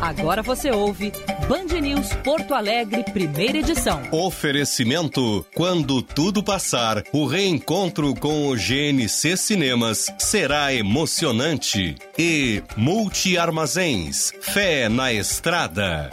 Agora você ouve Band News Porto Alegre, primeira edição. Oferecimento: quando tudo passar, o reencontro com o GNC Cinemas será emocionante. E Multi Armazéns, fé na estrada.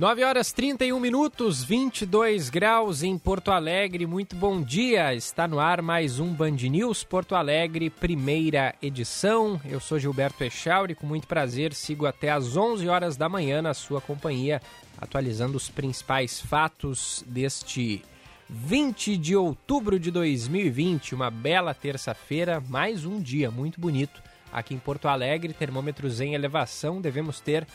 9 horas 31 minutos, 22 graus em Porto Alegre. Muito bom dia. Está no ar mais um Band News Porto Alegre, primeira edição. Eu sou Gilberto Echauri, com muito prazer sigo até às 11 horas da manhã na sua companhia, atualizando os principais fatos deste 20 de outubro de 2020, uma bela terça-feira, mais um dia muito bonito aqui em Porto Alegre, termômetros em elevação, devemos ter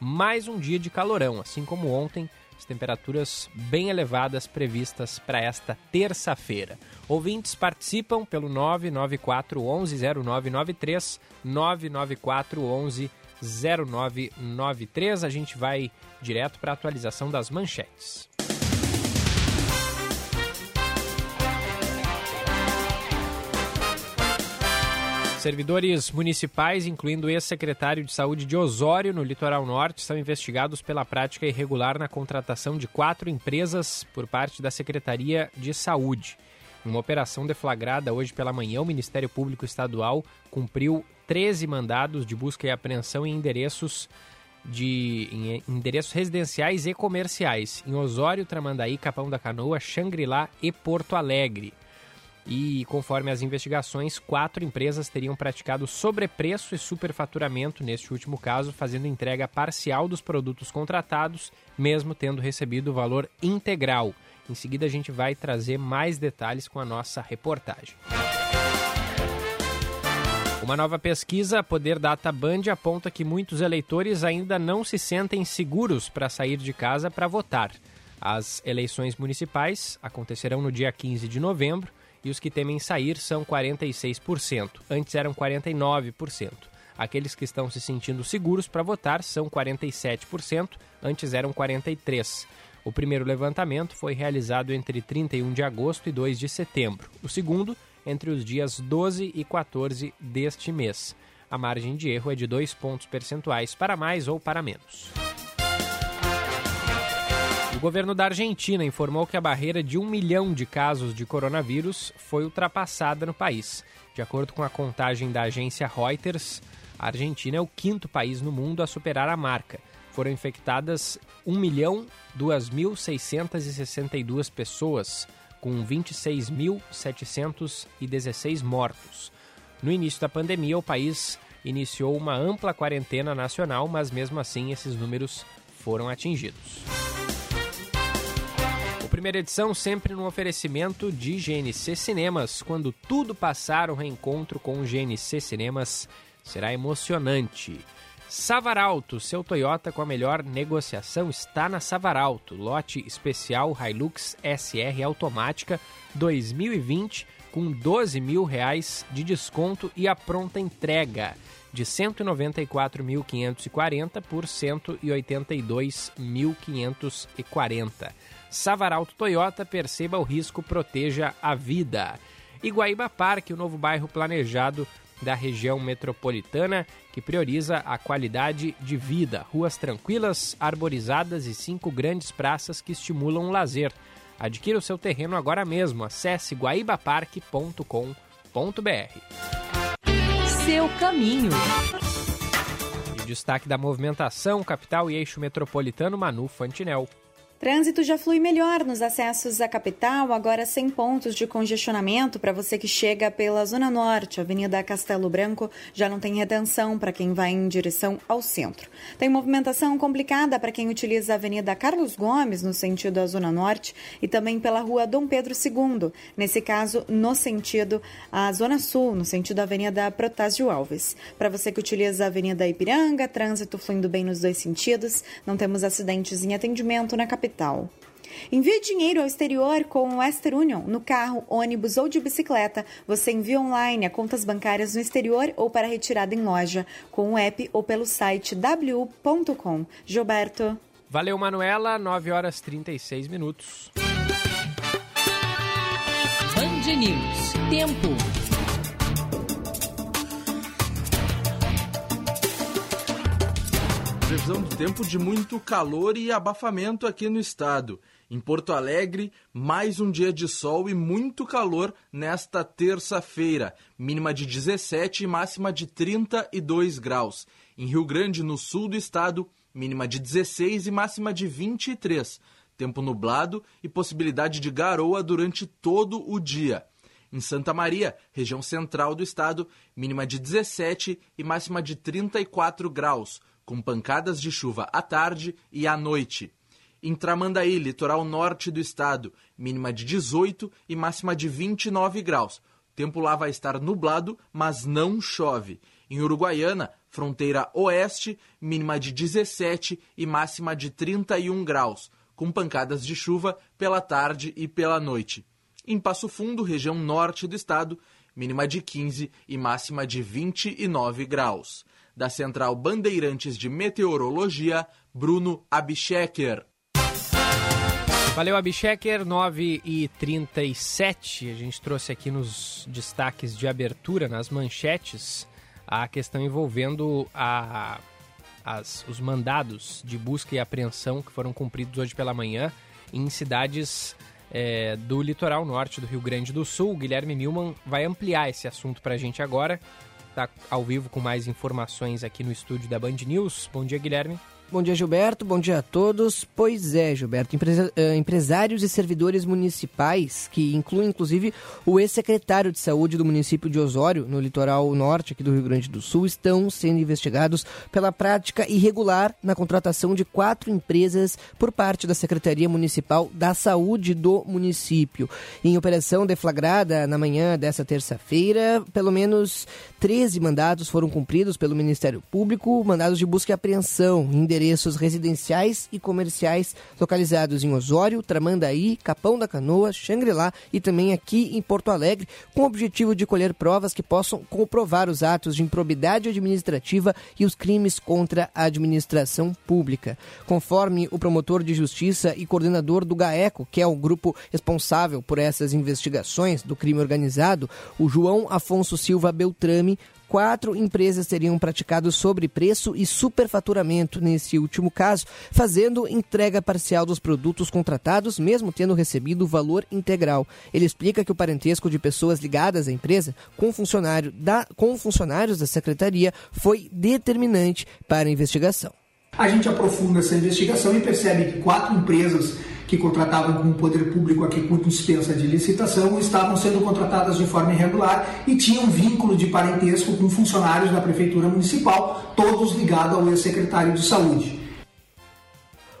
mais um dia de calorão, assim como ontem, as temperaturas bem elevadas previstas para esta terça-feira. Ouvintes participam pelo 994 11 0993, 994 11 0993. A gente vai direto para a atualização das manchetes. Servidores municipais, incluindo o ex-secretário de Saúde de Osório, no litoral norte, são investigados pela prática irregular na contratação de quatro empresas por parte da Secretaria de Saúde. Uma operação deflagrada hoje pela manhã, o Ministério Público Estadual cumpriu 13 mandados de busca e apreensão em endereços de em endereços residenciais e comerciais em Osório, Tramandaí, Capão da Canoa, Xangri-Lá e Porto Alegre. E conforme as investigações, quatro empresas teriam praticado sobrepreço e superfaturamento neste último caso, fazendo entrega parcial dos produtos contratados, mesmo tendo recebido o valor integral. Em seguida, a gente vai trazer mais detalhes com a nossa reportagem. Uma nova pesquisa, Poder Data Band, aponta que muitos eleitores ainda não se sentem seguros para sair de casa para votar. As eleições municipais acontecerão no dia 15 de novembro e os que temem sair são 46%. Antes eram 49%. Aqueles que estão se sentindo seguros para votar são 47%, antes eram 43%. O primeiro levantamento foi realizado entre 31 de agosto e 2 de setembro. O segundo, entre os dias 12 e 14 deste mês. A margem de erro é de 2 pontos percentuais para mais ou para menos. O governo da Argentina informou que a barreira de um milhão de casos de coronavírus foi ultrapassada no país. De acordo com a contagem da agência Reuters, a Argentina é o quinto país no mundo a superar a marca. Foram infectadas 1 milhão 2.662 pessoas, com 26.716 mortos. No início da pandemia, o país iniciou uma ampla quarentena nacional, mas mesmo assim esses números foram atingidos primeira edição sempre no oferecimento de GNC Cinemas. Quando tudo passar, o reencontro com o GNC Cinemas será emocionante. Savaralto, seu Toyota com a melhor negociação está na Savaralto. Lote especial Hilux SR automática 2020 com 12 mil reais de desconto e a pronta entrega de 194.540 por 182.540. Savaralto Toyota, perceba o risco, proteja a vida. Iguaíba Parque, o novo bairro planejado da região metropolitana que prioriza a qualidade de vida. Ruas tranquilas, arborizadas e cinco grandes praças que estimulam o lazer. Adquira o seu terreno agora mesmo. Acesse guaibaparque.com.br. Seu caminho. E destaque da movimentação, capital e eixo metropolitano Manu Fantinel. Trânsito já flui melhor nos acessos à capital, agora sem pontos de congestionamento para você que chega pela Zona Norte. Avenida Castelo Branco já não tem retenção para quem vai em direção ao centro. Tem movimentação complicada para quem utiliza a Avenida Carlos Gomes no sentido da Zona Norte e também pela Rua Dom Pedro II, nesse caso no sentido à Zona Sul, no sentido da Avenida Protásio Alves. Para você que utiliza a Avenida Ipiranga, trânsito fluindo bem nos dois sentidos, não temos acidentes em atendimento na capital capital. Envie dinheiro ao exterior com o Western Union no carro, ônibus ou de bicicleta. Você envia online a contas bancárias no exterior ou para retirada em loja com o app ou pelo site w.com. Gilberto. Valeu, Manuela. 9 horas 36 minutos. News. Tempo. Previsão do tempo de muito calor e abafamento aqui no estado. Em Porto Alegre, mais um dia de sol e muito calor nesta terça-feira, mínima de 17 e máxima de 32 graus. Em Rio Grande, no sul do estado, mínima de 16 e máxima de 23. Tempo nublado e possibilidade de garoa durante todo o dia. Em Santa Maria, região central do estado, mínima de 17 e máxima de 34 graus, com pancadas de chuva à tarde e à noite. Em Tramandaí, litoral norte do estado, mínima de 18 e máxima de 29 graus. O tempo lá vai estar nublado, mas não chove. Em Uruguaiana, fronteira oeste, mínima de 17 e máxima de 31 graus, com pancadas de chuva pela tarde e pela noite. Em Passo Fundo, região norte do estado, mínima de 15 e máxima de 29 graus. Da Central Bandeirantes de Meteorologia, Bruno Abchecker. Valeu, Abchecker, 9 e 37 A gente trouxe aqui nos destaques de abertura, nas manchetes, a questão envolvendo a, as, os mandados de busca e apreensão que foram cumpridos hoje pela manhã em cidades é, do litoral norte do Rio Grande do Sul. O Guilherme Milman vai ampliar esse assunto para a gente agora. Está ao vivo com mais informações aqui no estúdio da Band News. Bom dia, Guilherme. Bom dia, Gilberto. Bom dia a todos. Pois é, Gilberto. Empresa, uh, empresários e servidores municipais, que incluem inclusive o ex-secretário de saúde do município de Osório, no litoral norte aqui do Rio Grande do Sul, estão sendo investigados pela prática irregular na contratação de quatro empresas por parte da Secretaria Municipal da Saúde do município. Em operação deflagrada na manhã dessa terça-feira, pelo menos 13 mandados foram cumpridos pelo Ministério Público, mandados de busca e apreensão em endereços residenciais e comerciais localizados em Osório, Tramandaí, Capão da Canoa, Xangri-Lá e também aqui em Porto Alegre, com o objetivo de colher provas que possam comprovar os atos de improbidade administrativa e os crimes contra a administração pública. Conforme o promotor de justiça e coordenador do GAECO, que é o grupo responsável por essas investigações do crime organizado, o João Afonso Silva Beltrame, quatro empresas teriam praticado sobrepreço e superfaturamento nesse último caso, fazendo entrega parcial dos produtos contratados, mesmo tendo recebido o valor integral. Ele explica que o parentesco de pessoas ligadas à empresa com, funcionário da, com funcionários da secretaria foi determinante para a investigação. A gente aprofunda essa investigação e percebe que quatro empresas que contratavam com o poder público aqui por dispensa de licitação estavam sendo contratadas de forma irregular e tinham vínculo de parentesco com funcionários da Prefeitura Municipal, todos ligados ao ex-secretário de Saúde.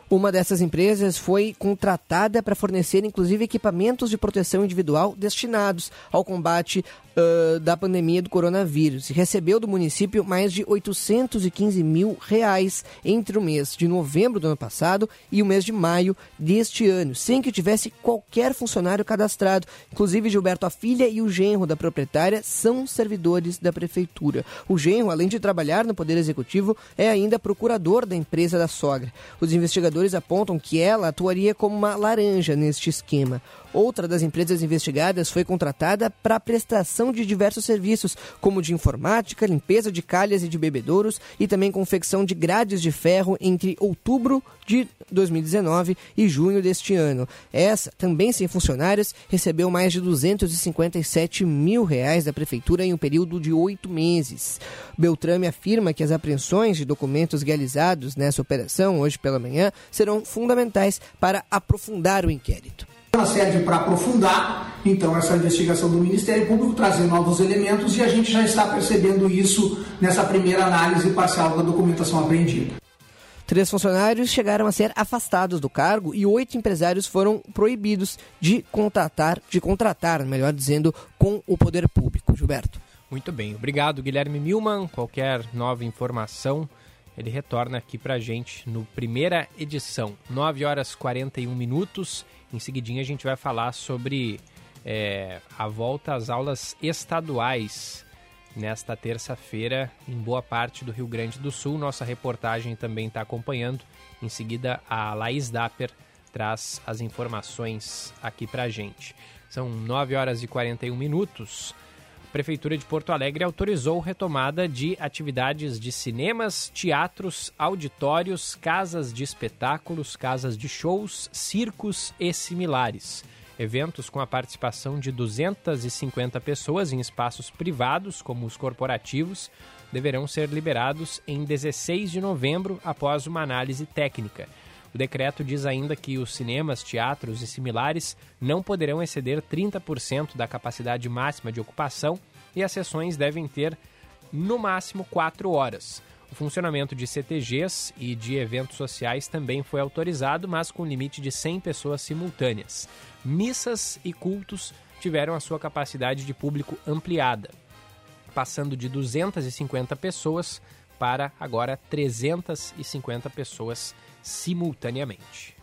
Uma dessas empresas foi contratada para fornecer, inclusive, equipamentos de proteção individual destinados ao combate uh, da pandemia do coronavírus. Recebeu do município mais de 815 mil reais entre o mês de novembro do ano passado e o mês de maio deste ano, sem que tivesse qualquer funcionário cadastrado. Inclusive, Gilberto, a filha e o genro da proprietária são servidores da prefeitura. O genro, além de trabalhar no Poder Executivo, é ainda procurador da empresa da sogra. Os investigadores apontam que ela atuaria como uma laranja neste esquema. Outra das empresas investigadas foi contratada para prestação de diversos serviços, como de informática, limpeza de calhas e de bebedouros e também confecção de grades de ferro entre outubro de 2019 e junho deste ano. Essa, também sem funcionários, recebeu mais de 257 mil reais da prefeitura em um período de oito meses. Beltrame afirma que as apreensões de documentos realizados nessa operação, hoje pela manhã, serão fundamentais para aprofundar o inquérito uma sede para aprofundar, então, essa investigação do Ministério Público, trazer novos elementos e a gente já está percebendo isso nessa primeira análise parcial da documentação apreendida. Três funcionários chegaram a ser afastados do cargo e oito empresários foram proibidos de contratar, de contratar, melhor dizendo, com o poder público. Gilberto. Muito bem, obrigado Guilherme Milman. Qualquer nova informação, ele retorna aqui para gente no primeira edição, 9 horas 41 minutos. Em seguidinha a gente vai falar sobre é, a volta às aulas estaduais nesta terça-feira em boa parte do Rio Grande do Sul. Nossa reportagem também está acompanhando. Em seguida, a Laís Dapper traz as informações aqui para gente. São 9 horas e 41 minutos. A Prefeitura de Porto Alegre autorizou retomada de atividades de cinemas, teatros, auditórios, casas de espetáculos, casas de shows, circos e similares. Eventos com a participação de 250 pessoas em espaços privados, como os corporativos, deverão ser liberados em 16 de novembro após uma análise técnica. O decreto diz ainda que os cinemas, teatros e similares não poderão exceder 30% da capacidade máxima de ocupação e as sessões devem ter, no máximo, 4 horas. O funcionamento de CTGs e de eventos sociais também foi autorizado, mas com limite de 100 pessoas simultâneas. Missas e cultos tiveram a sua capacidade de público ampliada, passando de 250 pessoas para agora 350 pessoas simultaneamente.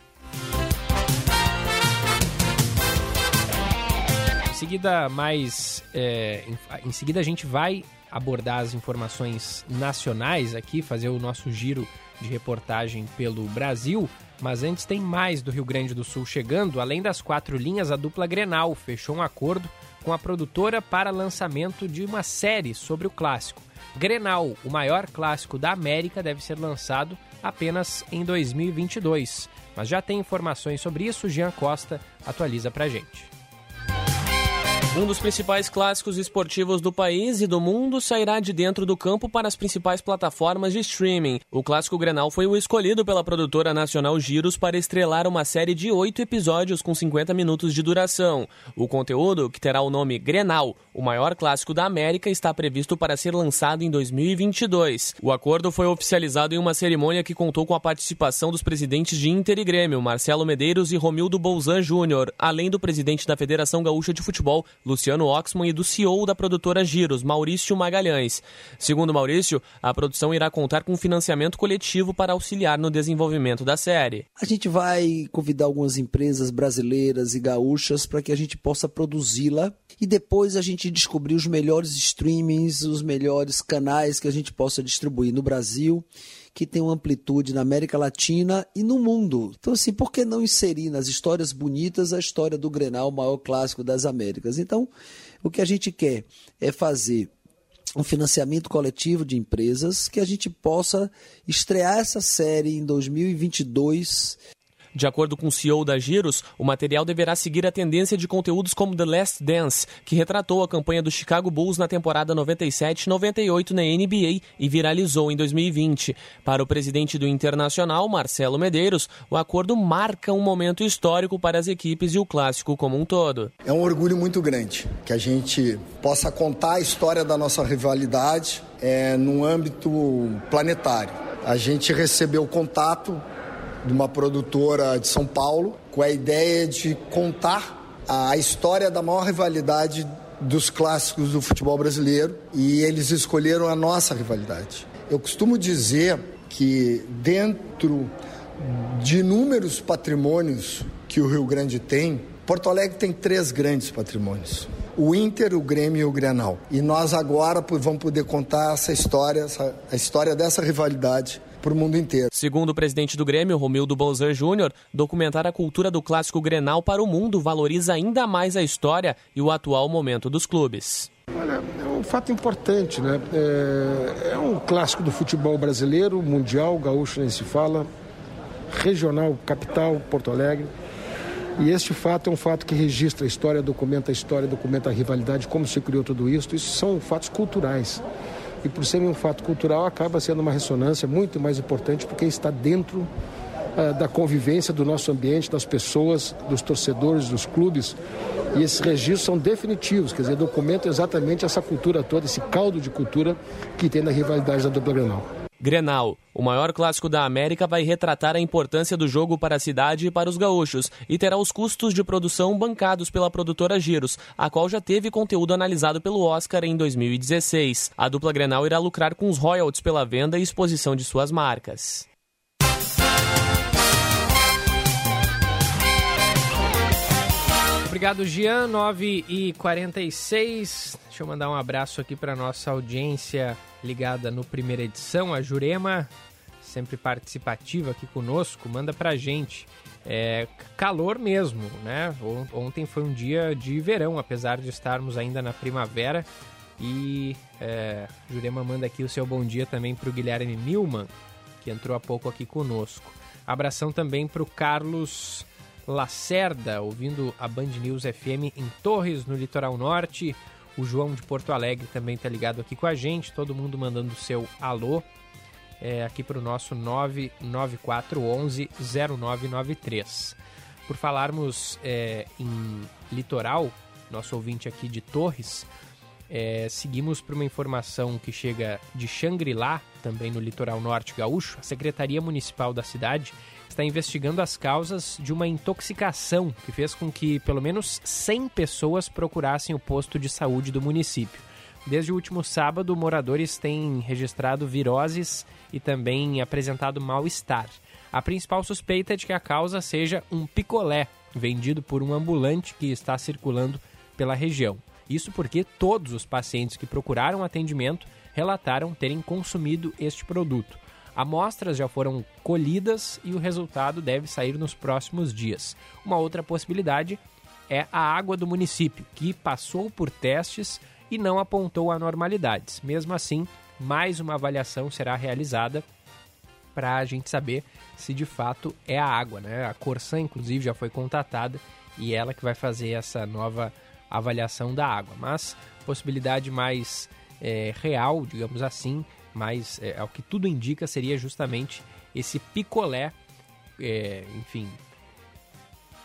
Em seguida, mais, é, em, em seguida a gente vai abordar as informações nacionais aqui, fazer o nosso giro de reportagem pelo Brasil. Mas antes tem mais do Rio Grande do Sul chegando. Além das quatro linhas, a dupla Grenal fechou um acordo com a produtora para lançamento de uma série sobre o clássico. Grenal, o maior clássico da América, deve ser lançado apenas em 2022. Mas já tem informações sobre isso, Jean Costa atualiza pra gente. Um dos principais clássicos esportivos do país e do mundo sairá de dentro do campo para as principais plataformas de streaming. O clássico Grenal foi o escolhido pela produtora nacional Giros para estrelar uma série de oito episódios com 50 minutos de duração. O conteúdo, que terá o nome Grenal, o maior clássico da América, está previsto para ser lançado em 2022. O acordo foi oficializado em uma cerimônia que contou com a participação dos presidentes de Inter e Grêmio, Marcelo Medeiros e Romildo Bolzan Júnior, além do presidente da Federação Gaúcha de Futebol, Luciano Oxman, e do CEO da produtora Giros, Maurício Magalhães. Segundo Maurício, a produção irá contar com financiamento coletivo para auxiliar no desenvolvimento da série. A gente vai convidar algumas empresas brasileiras e gaúchas para que a gente possa produzi-la e depois a gente descobrir os melhores streamings, os melhores canais que a gente possa distribuir no Brasil que tem uma amplitude na América Latina e no mundo. Então, assim, por que não inserir nas histórias bonitas a história do Grenal, o maior clássico das Américas? Então, o que a gente quer é fazer um financiamento coletivo de empresas que a gente possa estrear essa série em 2022 de acordo com o CEO da Giros, o material deverá seguir a tendência de conteúdos como The Last Dance, que retratou a campanha do Chicago Bulls na temporada 97-98 na NBA e viralizou em 2020. Para o presidente do Internacional, Marcelo Medeiros, o acordo marca um momento histórico para as equipes e o clássico como um todo. É um orgulho muito grande que a gente possa contar a história da nossa rivalidade é, num âmbito planetário. A gente recebeu contato de uma produtora de São Paulo com a ideia de contar a história da maior rivalidade dos clássicos do futebol brasileiro e eles escolheram a nossa rivalidade. Eu costumo dizer que dentro de inúmeros patrimônios que o Rio Grande tem, Porto Alegre tem três grandes patrimônios. O Inter, o Grêmio e o Grenal. E nós agora vamos poder contar essa história, essa, a história dessa rivalidade para o mundo inteiro. Segundo o presidente do Grêmio, Romildo Bolzan Júnior, documentar a cultura do clássico Grenal para o mundo valoriza ainda mais a história e o atual momento dos clubes. Olha, é um fato importante, né? É, é um clássico do futebol brasileiro, mundial, gaúcho nem se fala, regional, capital, Porto Alegre. E este fato é um fato que registra a história, documenta a história, documenta a rivalidade, como se criou tudo isso. Isso são fatos culturais e por ser um fato cultural acaba sendo uma ressonância muito mais importante porque está dentro uh, da convivência do nosso ambiente, das pessoas, dos torcedores, dos clubes. E esses registros são definitivos, quer dizer, documentam exatamente essa cultura toda, esse caldo de cultura que tem na rivalidade da dupla Grenal. Grenal, o maior clássico da América, vai retratar a importância do jogo para a cidade e para os gaúchos e terá os custos de produção bancados pela produtora Giros, a qual já teve conteúdo analisado pelo Oscar em 2016. A dupla Grenal irá lucrar com os royalties pela venda e exposição de suas marcas. Obrigado, Gian. 9 e 46 Deixa eu mandar um abraço aqui para nossa audiência ligada no primeira edição, a Jurema, sempre participativa aqui conosco, manda pra gente. é, calor mesmo, né? Ontem foi um dia de verão, apesar de estarmos ainda na primavera. E é, Jurema manda aqui o seu bom dia também para o Guilherme Milman, que entrou há pouco aqui conosco. Abração também para o Carlos Lacerda, ouvindo a Band News FM em Torres, no Litoral Norte. O João de Porto Alegre também está ligado aqui com a gente, todo mundo mandando seu alô é, aqui para o nosso 99411 0993. Por falarmos é, em litoral, nosso ouvinte aqui de Torres, é, seguimos para uma informação que chega de Xangri-Lá, também no litoral norte gaúcho. A Secretaria Municipal da cidade está investigando as causas de uma intoxicação que fez com que pelo menos 100 pessoas procurassem o posto de saúde do município. Desde o último sábado, moradores têm registrado viroses e também apresentado mal-estar. A principal suspeita é de que a causa seja um picolé vendido por um ambulante que está circulando pela região. Isso porque todos os pacientes que procuraram atendimento relataram terem consumido este produto. Amostras já foram colhidas e o resultado deve sair nos próximos dias. Uma outra possibilidade é a água do município, que passou por testes e não apontou anormalidades. Mesmo assim, mais uma avaliação será realizada para a gente saber se de fato é a água. Né? A Corsan, inclusive, já foi contatada e ela que vai fazer essa nova avaliação da água. Mas possibilidade mais é, real, digamos assim, mais é, ao que tudo indica seria justamente esse picolé, é, enfim,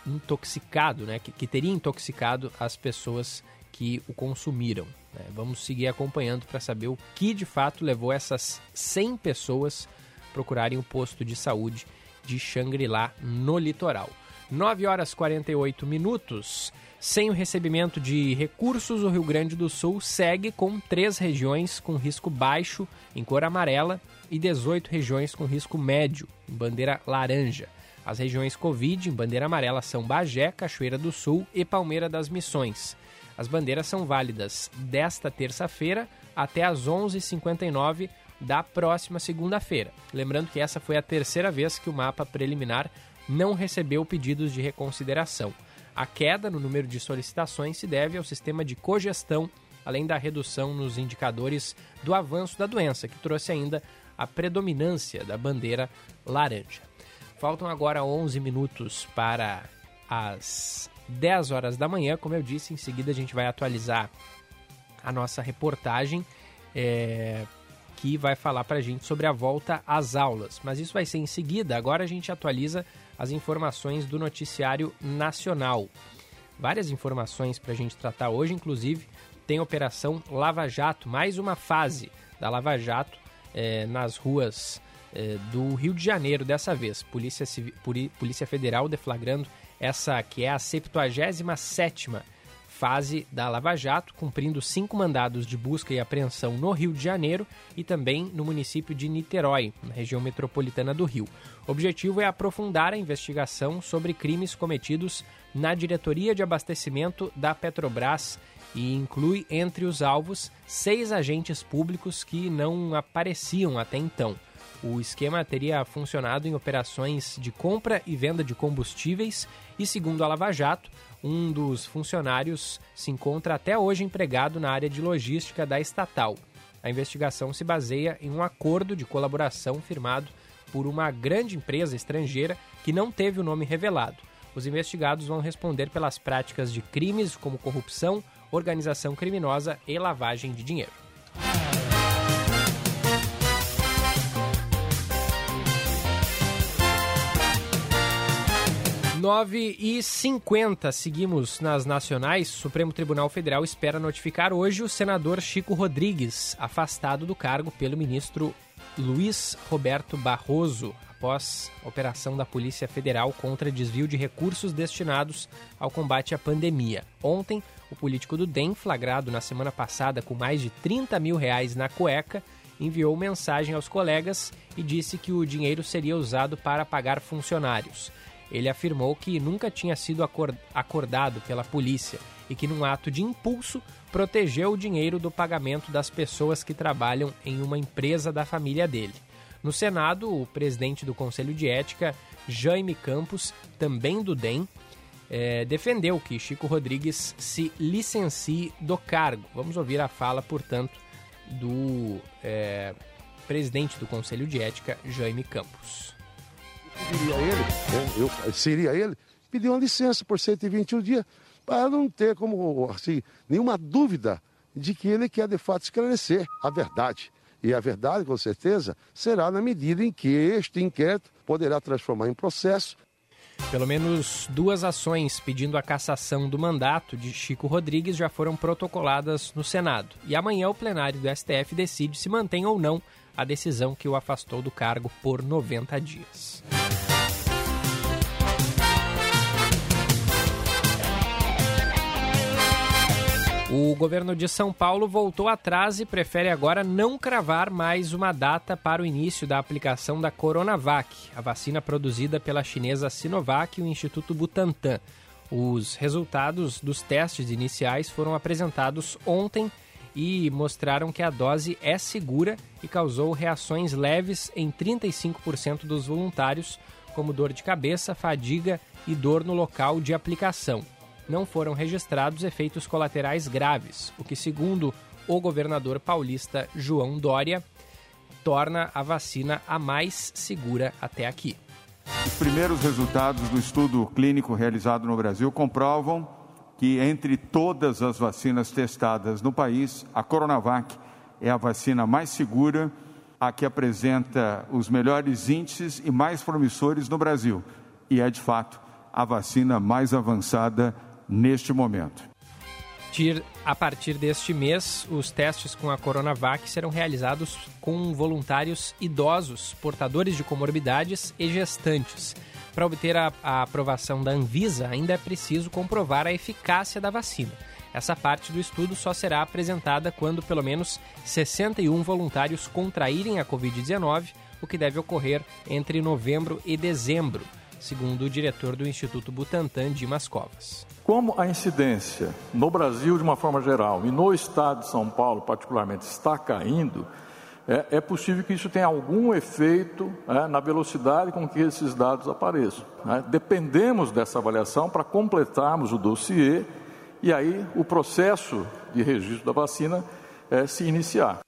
intoxicado, né? Que, que, teria intoxicado as pessoas que o consumiram. Né? Vamos seguir acompanhando para saber o que de fato levou essas 100 pessoas procurarem o posto de saúde de Xangri-Lá no litoral. 9 horas 48 minutos. Sem o recebimento de recursos, o Rio Grande do Sul segue com três regiões com risco baixo, em cor amarela, e 18 regiões com risco médio, em bandeira laranja. As regiões Covid, em bandeira amarela, são Bagé, Cachoeira do Sul e Palmeira das Missões. As bandeiras são válidas desta terça-feira até às 11h59 da próxima segunda-feira. Lembrando que essa foi a terceira vez que o mapa preliminar não recebeu pedidos de reconsideração. A queda no número de solicitações se deve ao sistema de cogestão, além da redução nos indicadores do avanço da doença, que trouxe ainda a predominância da bandeira laranja. Faltam agora 11 minutos para as 10 horas da manhã. Como eu disse, em seguida a gente vai atualizar a nossa reportagem é, que vai falar para a gente sobre a volta às aulas. Mas isso vai ser em seguida. Agora a gente atualiza as informações do noticiário nacional. Várias informações para a gente tratar hoje, inclusive tem Operação Lava Jato, mais uma fase da Lava Jato é, nas ruas é, do Rio de Janeiro dessa vez. Polícia, Polícia Federal deflagrando essa que é a 77ª fase da Lava Jato, cumprindo cinco mandados de busca e apreensão no Rio de Janeiro e também no município de Niterói, na região metropolitana do Rio. O objetivo é aprofundar a investigação sobre crimes cometidos na diretoria de abastecimento da Petrobras e inclui entre os alvos seis agentes públicos que não apareciam até então. O esquema teria funcionado em operações de compra e venda de combustíveis e, segundo a Lava Jato, um dos funcionários se encontra até hoje empregado na área de logística da estatal. A investigação se baseia em um acordo de colaboração firmado por uma grande empresa estrangeira que não teve o nome revelado. Os investigados vão responder pelas práticas de crimes como corrupção, organização criminosa e lavagem de dinheiro. 9 e 50 seguimos nas nacionais. O Supremo Tribunal Federal espera notificar hoje o senador Chico Rodrigues, afastado do cargo pelo ministro Luiz Roberto Barroso, após operação da Polícia Federal contra desvio de recursos destinados ao combate à pandemia. Ontem, o político do DEM, flagrado na semana passada com mais de 30 mil reais na cueca, enviou mensagem aos colegas e disse que o dinheiro seria usado para pagar funcionários. Ele afirmou que nunca tinha sido acordado pela polícia e que, num ato de impulso, protegeu o dinheiro do pagamento das pessoas que trabalham em uma empresa da família dele. No Senado, o presidente do Conselho de Ética Jaime Campos, também do DEM, é, defendeu que Chico Rodrigues se licencie do cargo. Vamos ouvir a fala, portanto, do é, presidente do Conselho de Ética, Jaime Campos. Eu diria ele, né, eu, seria ele, pedir uma licença por 121 dias para não ter como assim, nenhuma dúvida de que ele quer de fato esclarecer a verdade. E a verdade, com certeza, será na medida em que este inquérito poderá transformar em processo pelo menos duas ações pedindo a cassação do mandato de Chico Rodrigues já foram protocoladas no Senado. E amanhã o plenário do STF decide se mantém ou não a decisão que o afastou do cargo por 90 dias. O governo de São Paulo voltou atrás e prefere agora não cravar mais uma data para o início da aplicação da Coronavac, a vacina produzida pela chinesa Sinovac e o Instituto Butantan. Os resultados dos testes iniciais foram apresentados ontem e mostraram que a dose é segura e causou reações leves em 35% dos voluntários, como dor de cabeça, fadiga e dor no local de aplicação não foram registrados efeitos colaterais graves, o que, segundo o governador paulista João Dória, torna a vacina a mais segura até aqui. Os primeiros resultados do estudo clínico realizado no Brasil comprovam que, entre todas as vacinas testadas no país, a Coronavac é a vacina mais segura, a que apresenta os melhores índices e mais promissores no Brasil. E é, de fato, a vacina mais avançada neste momento. A partir deste mês, os testes com a Coronavac serão realizados com voluntários idosos, portadores de comorbidades e gestantes. Para obter a, a aprovação da Anvisa, ainda é preciso comprovar a eficácia da vacina. Essa parte do estudo só será apresentada quando pelo menos 61 voluntários contraírem a Covid-19, o que deve ocorrer entre novembro e dezembro, segundo o diretor do Instituto Butantan, Dimas Covas. Como a incidência no Brasil, de uma forma geral, e no estado de São Paulo, particularmente, está caindo, é, é possível que isso tenha algum efeito é, na velocidade com que esses dados apareçam. Né? Dependemos dessa avaliação para completarmos o dossiê e aí o processo de registro da vacina é, se iniciar.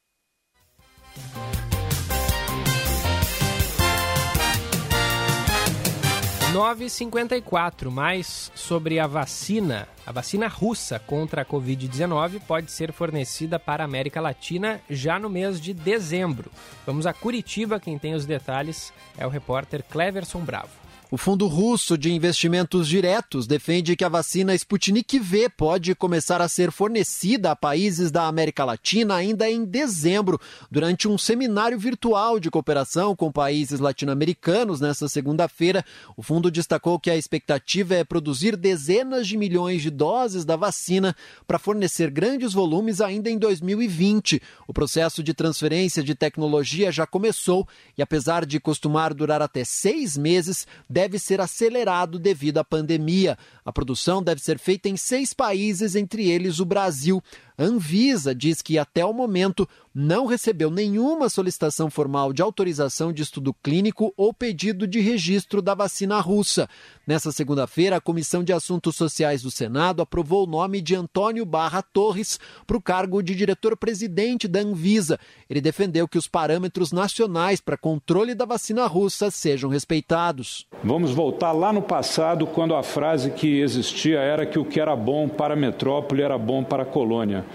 9h54, mais sobre a vacina. A vacina russa contra a Covid-19 pode ser fornecida para a América Latina já no mês de dezembro. Vamos a Curitiba, quem tem os detalhes é o repórter Cleverson Bravo. O Fundo Russo de Investimentos Diretos defende que a vacina Sputnik V pode começar a ser fornecida a países da América Latina ainda em dezembro, durante um seminário virtual de cooperação com países latino-americanos nesta segunda-feira. O fundo destacou que a expectativa é produzir dezenas de milhões de doses da vacina para fornecer grandes volumes ainda em 2020. O processo de transferência de tecnologia já começou e, apesar de costumar durar até seis meses, deve ser acelerado devido à pandemia. A produção deve ser feita em seis países, entre eles o Brasil. Anvisa diz que até o momento não recebeu nenhuma solicitação formal de autorização de estudo clínico ou pedido de registro da vacina russa. Nessa segunda-feira, a Comissão de Assuntos Sociais do Senado aprovou o nome de Antônio Barra Torres para o cargo de diretor-presidente da Anvisa. Ele defendeu que os parâmetros nacionais para controle da vacina russa sejam respeitados. Vamos voltar lá no passado, quando a frase que existia era que o que era bom para a metrópole era bom para a colônia.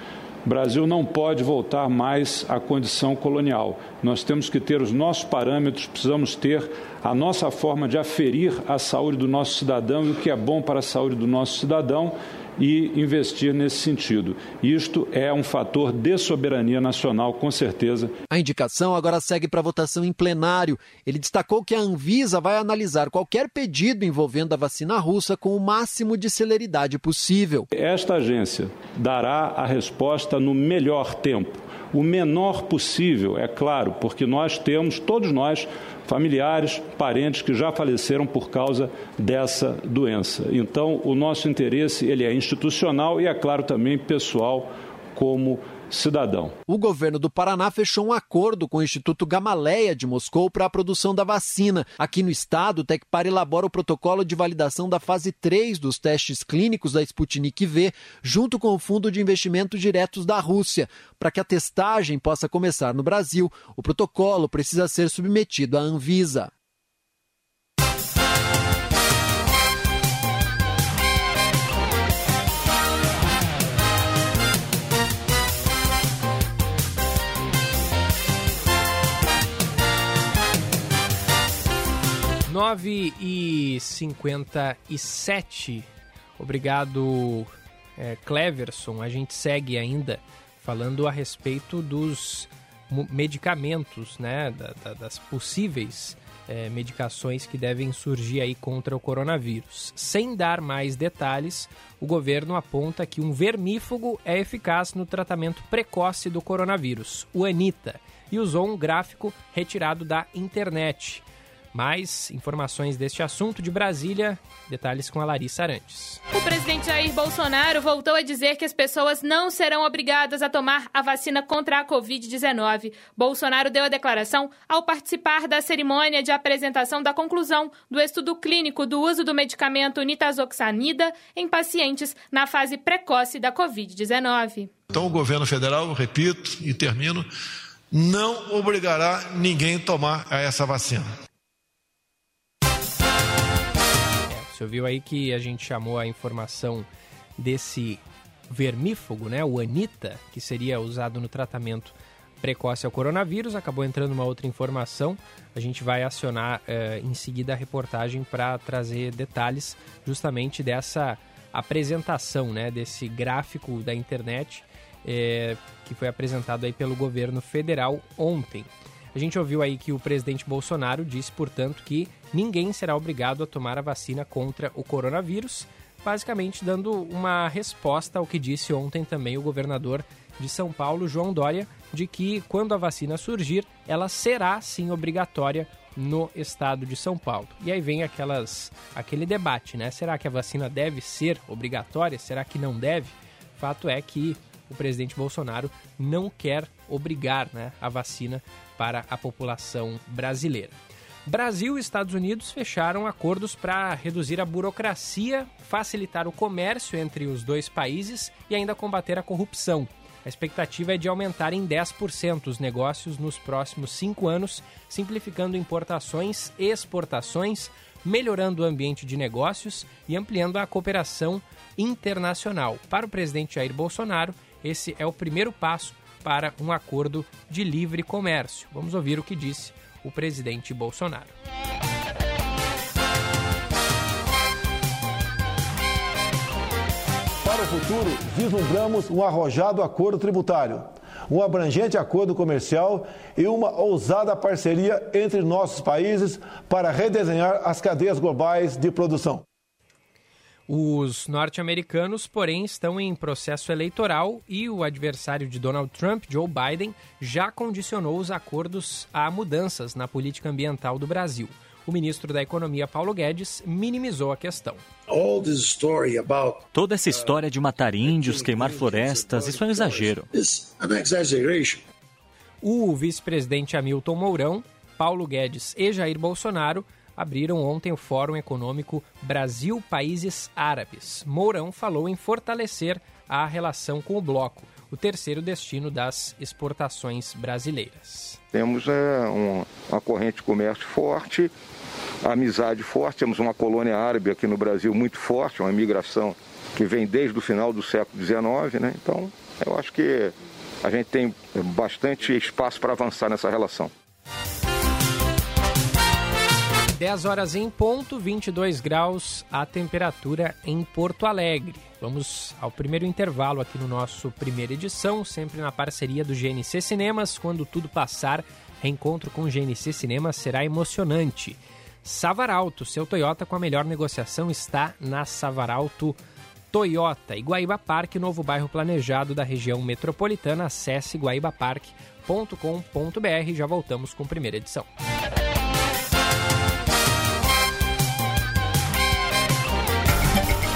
O Brasil não pode voltar mais à condição colonial. Nós temos que ter os nossos parâmetros, precisamos ter a nossa forma de aferir a saúde do nosso cidadão e o que é bom para a saúde do nosso cidadão e investir nesse sentido. Isto é um fator de soberania nacional, com certeza. A indicação agora segue para votação em plenário. Ele destacou que a Anvisa vai analisar qualquer pedido envolvendo a vacina russa com o máximo de celeridade possível. Esta agência dará a resposta no melhor tempo, o menor possível, é claro, porque nós temos, todos nós, familiares, parentes que já faleceram por causa dessa doença. Então, o nosso interesse ele é institucional e, é claro, também pessoal, como cidadão. O governo do Paraná fechou um acordo com o Instituto Gamaleia de Moscou para a produção da vacina. Aqui no estado, o Tecpar elabora o protocolo de validação da fase 3 dos testes clínicos da Sputnik V, junto com o Fundo de Investimentos Diretos da Rússia. Para que a testagem possa começar no Brasil, o protocolo precisa ser submetido à Anvisa. Nove e cinquenta e sete. Obrigado, é, Cleverson. A gente segue ainda falando a respeito dos medicamentos, né, da, da, das possíveis é, medicações que devem surgir aí contra o coronavírus. Sem dar mais detalhes, o governo aponta que um vermífugo é eficaz no tratamento precoce do coronavírus, o ANITA, e usou um gráfico retirado da internet. Mais informações deste assunto de Brasília, detalhes com a Larissa Arantes. O presidente Jair Bolsonaro voltou a dizer que as pessoas não serão obrigadas a tomar a vacina contra a Covid-19. Bolsonaro deu a declaração ao participar da cerimônia de apresentação da conclusão do estudo clínico do uso do medicamento nitazoxanida em pacientes na fase precoce da Covid-19. Então, o governo federal, repito e termino, não obrigará ninguém a tomar essa vacina. Você ouviu aí que a gente chamou a informação desse vermífugo, né, o Anita, que seria usado no tratamento precoce ao coronavírus. Acabou entrando uma outra informação. A gente vai acionar eh, em seguida a reportagem para trazer detalhes justamente dessa apresentação, né, desse gráfico da internet eh, que foi apresentado aí pelo governo federal ontem. A gente ouviu aí que o presidente Bolsonaro disse, portanto, que ninguém será obrigado a tomar a vacina contra o coronavírus, basicamente dando uma resposta ao que disse ontem também o governador de São Paulo, João Dória, de que quando a vacina surgir, ela será sim obrigatória no estado de São Paulo. E aí vem aquelas aquele debate, né? Será que a vacina deve ser obrigatória? Será que não deve? Fato é que o presidente Bolsonaro não quer obrigar né, a vacina para a população brasileira. Brasil e Estados Unidos fecharam acordos para reduzir a burocracia, facilitar o comércio entre os dois países e ainda combater a corrupção. A expectativa é de aumentar em 10% os negócios nos próximos cinco anos, simplificando importações e exportações, melhorando o ambiente de negócios e ampliando a cooperação internacional. Para o presidente Jair Bolsonaro, esse é o primeiro passo para um acordo de livre comércio. Vamos ouvir o que disse o presidente Bolsonaro. Para o futuro, vislumbramos um arrojado acordo tributário, um abrangente acordo comercial e uma ousada parceria entre nossos países para redesenhar as cadeias globais de produção. Os norte-americanos, porém, estão em processo eleitoral e o adversário de Donald Trump, Joe Biden, já condicionou os acordos a mudanças na política ambiental do Brasil. O ministro da Economia, Paulo Guedes, minimizou a questão. Toda essa história de matar índios, queimar florestas, isso é um exagero. O vice-presidente Hamilton Mourão, Paulo Guedes e Jair Bolsonaro abriram ontem o Fórum Econômico Brasil Países Árabes. Mourão falou em fortalecer a relação com o bloco, o terceiro destino das exportações brasileiras. Temos é, um, uma corrente de comércio forte, amizade forte, temos uma colônia árabe aqui no Brasil muito forte, uma imigração que vem desde o final do século XIX, né? Então, eu acho que a gente tem bastante espaço para avançar nessa relação. 10 horas em ponto, 22 graus a temperatura em Porto Alegre. Vamos ao primeiro intervalo aqui no nosso primeira edição, sempre na parceria do GNC Cinemas. Quando tudo passar, reencontro com o GNC Cinemas será emocionante. Savaralto, seu Toyota com a melhor negociação está na Savaralto Toyota. Iguaíba Parque, novo bairro planejado da região metropolitana. Acesse guaibaparque.com.br. Já voltamos com primeira edição.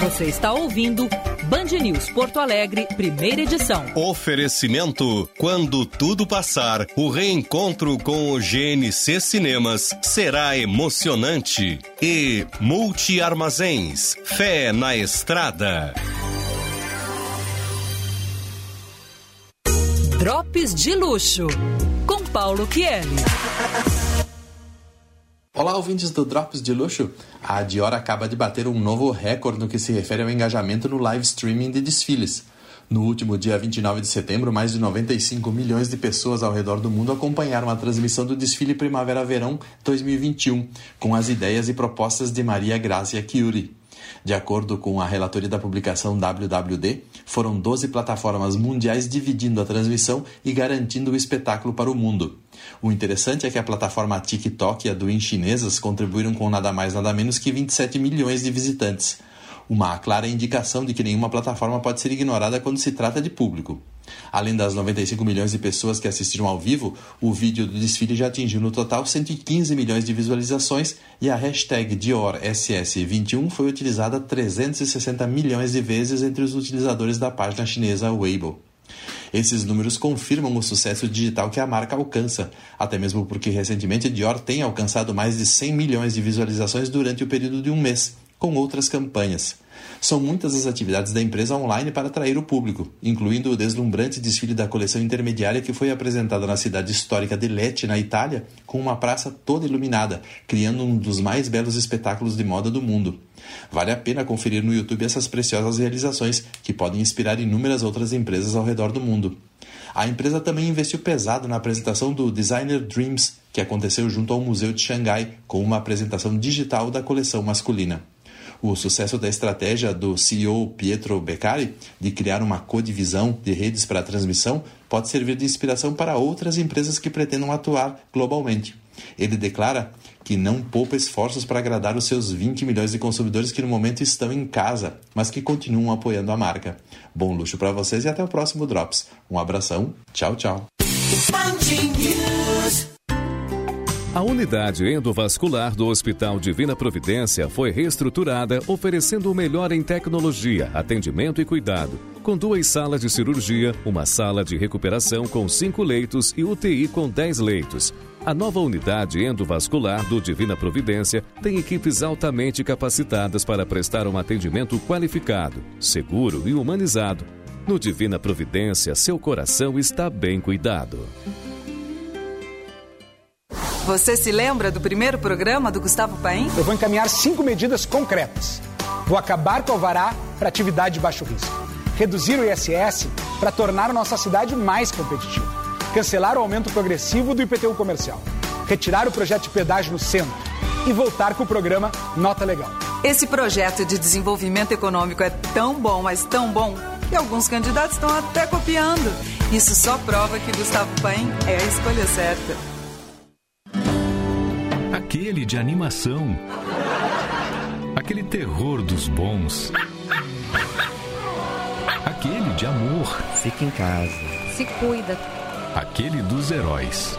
Você está ouvindo Band News Porto Alegre, primeira edição. Oferecimento: quando tudo passar, o reencontro com o GNC Cinemas será emocionante. E Multi Armazéns, fé na estrada. Drops de luxo com Paulo Kieli. Olá, ouvintes do Drops de Luxo. A Dior acaba de bater um novo recorde no que se refere ao engajamento no live streaming de desfiles. No último dia 29 de setembro, mais de 95 milhões de pessoas ao redor do mundo acompanharam a transmissão do desfile Primavera-Verão 2021, com as ideias e propostas de Maria Grazia Chiuri. De acordo com a relatoria da publicação WWD, foram 12 plataformas mundiais dividindo a transmissão e garantindo o espetáculo para o mundo. O interessante é que a plataforma TikTok e a Douyin chinesas contribuíram com nada mais nada menos que 27 milhões de visitantes. Uma clara indicação de que nenhuma plataforma pode ser ignorada quando se trata de público. Além das 95 milhões de pessoas que assistiram ao vivo, o vídeo do desfile já atingiu no total 115 milhões de visualizações e a hashtag DiorSS21 foi utilizada 360 milhões de vezes entre os utilizadores da página chinesa Weibo. Esses números confirmam o sucesso digital que a marca alcança, até mesmo porque recentemente Dior tem alcançado mais de 100 milhões de visualizações durante o período de um mês, com outras campanhas. São muitas as atividades da empresa online para atrair o público, incluindo o deslumbrante desfile da coleção intermediária que foi apresentado na cidade histórica de Lecce, na Itália, com uma praça toda iluminada, criando um dos mais belos espetáculos de moda do mundo. Vale a pena conferir no YouTube essas preciosas realizações, que podem inspirar inúmeras outras empresas ao redor do mundo. A empresa também investiu pesado na apresentação do Designer Dreams, que aconteceu junto ao Museu de Xangai, com uma apresentação digital da coleção masculina. O sucesso da estratégia do CEO Pietro Beccari de criar uma codivisão de redes para transmissão pode servir de inspiração para outras empresas que pretendam atuar globalmente. Ele declara que não poupa esforços para agradar os seus 20 milhões de consumidores que no momento estão em casa, mas que continuam apoiando a marca. Bom luxo para vocês e até o próximo Drops. Um abração, tchau, tchau. A unidade endovascular do Hospital Divina Providência foi reestruturada, oferecendo o melhor em tecnologia, atendimento e cuidado. Com duas salas de cirurgia, uma sala de recuperação com cinco leitos e UTI com dez leitos. A nova unidade endovascular do Divina Providência tem equipes altamente capacitadas para prestar um atendimento qualificado, seguro e humanizado. No Divina Providência, seu coração está bem cuidado. Você se lembra do primeiro programa do Gustavo Paim? Eu vou encaminhar cinco medidas concretas. Vou acabar com o alvará para atividade de baixo risco. Reduzir o ISS para tornar a nossa cidade mais competitiva. Cancelar o aumento progressivo do IPTU comercial. Retirar o projeto de pedágio no centro. E voltar com o programa Nota Legal. Esse projeto de desenvolvimento econômico é tão bom, mas tão bom, que alguns candidatos estão até copiando. Isso só prova que Gustavo Paim é a escolha certa aquele de animação, aquele terror dos bons, aquele de amor. Fica em casa. Se cuida. Aquele dos heróis.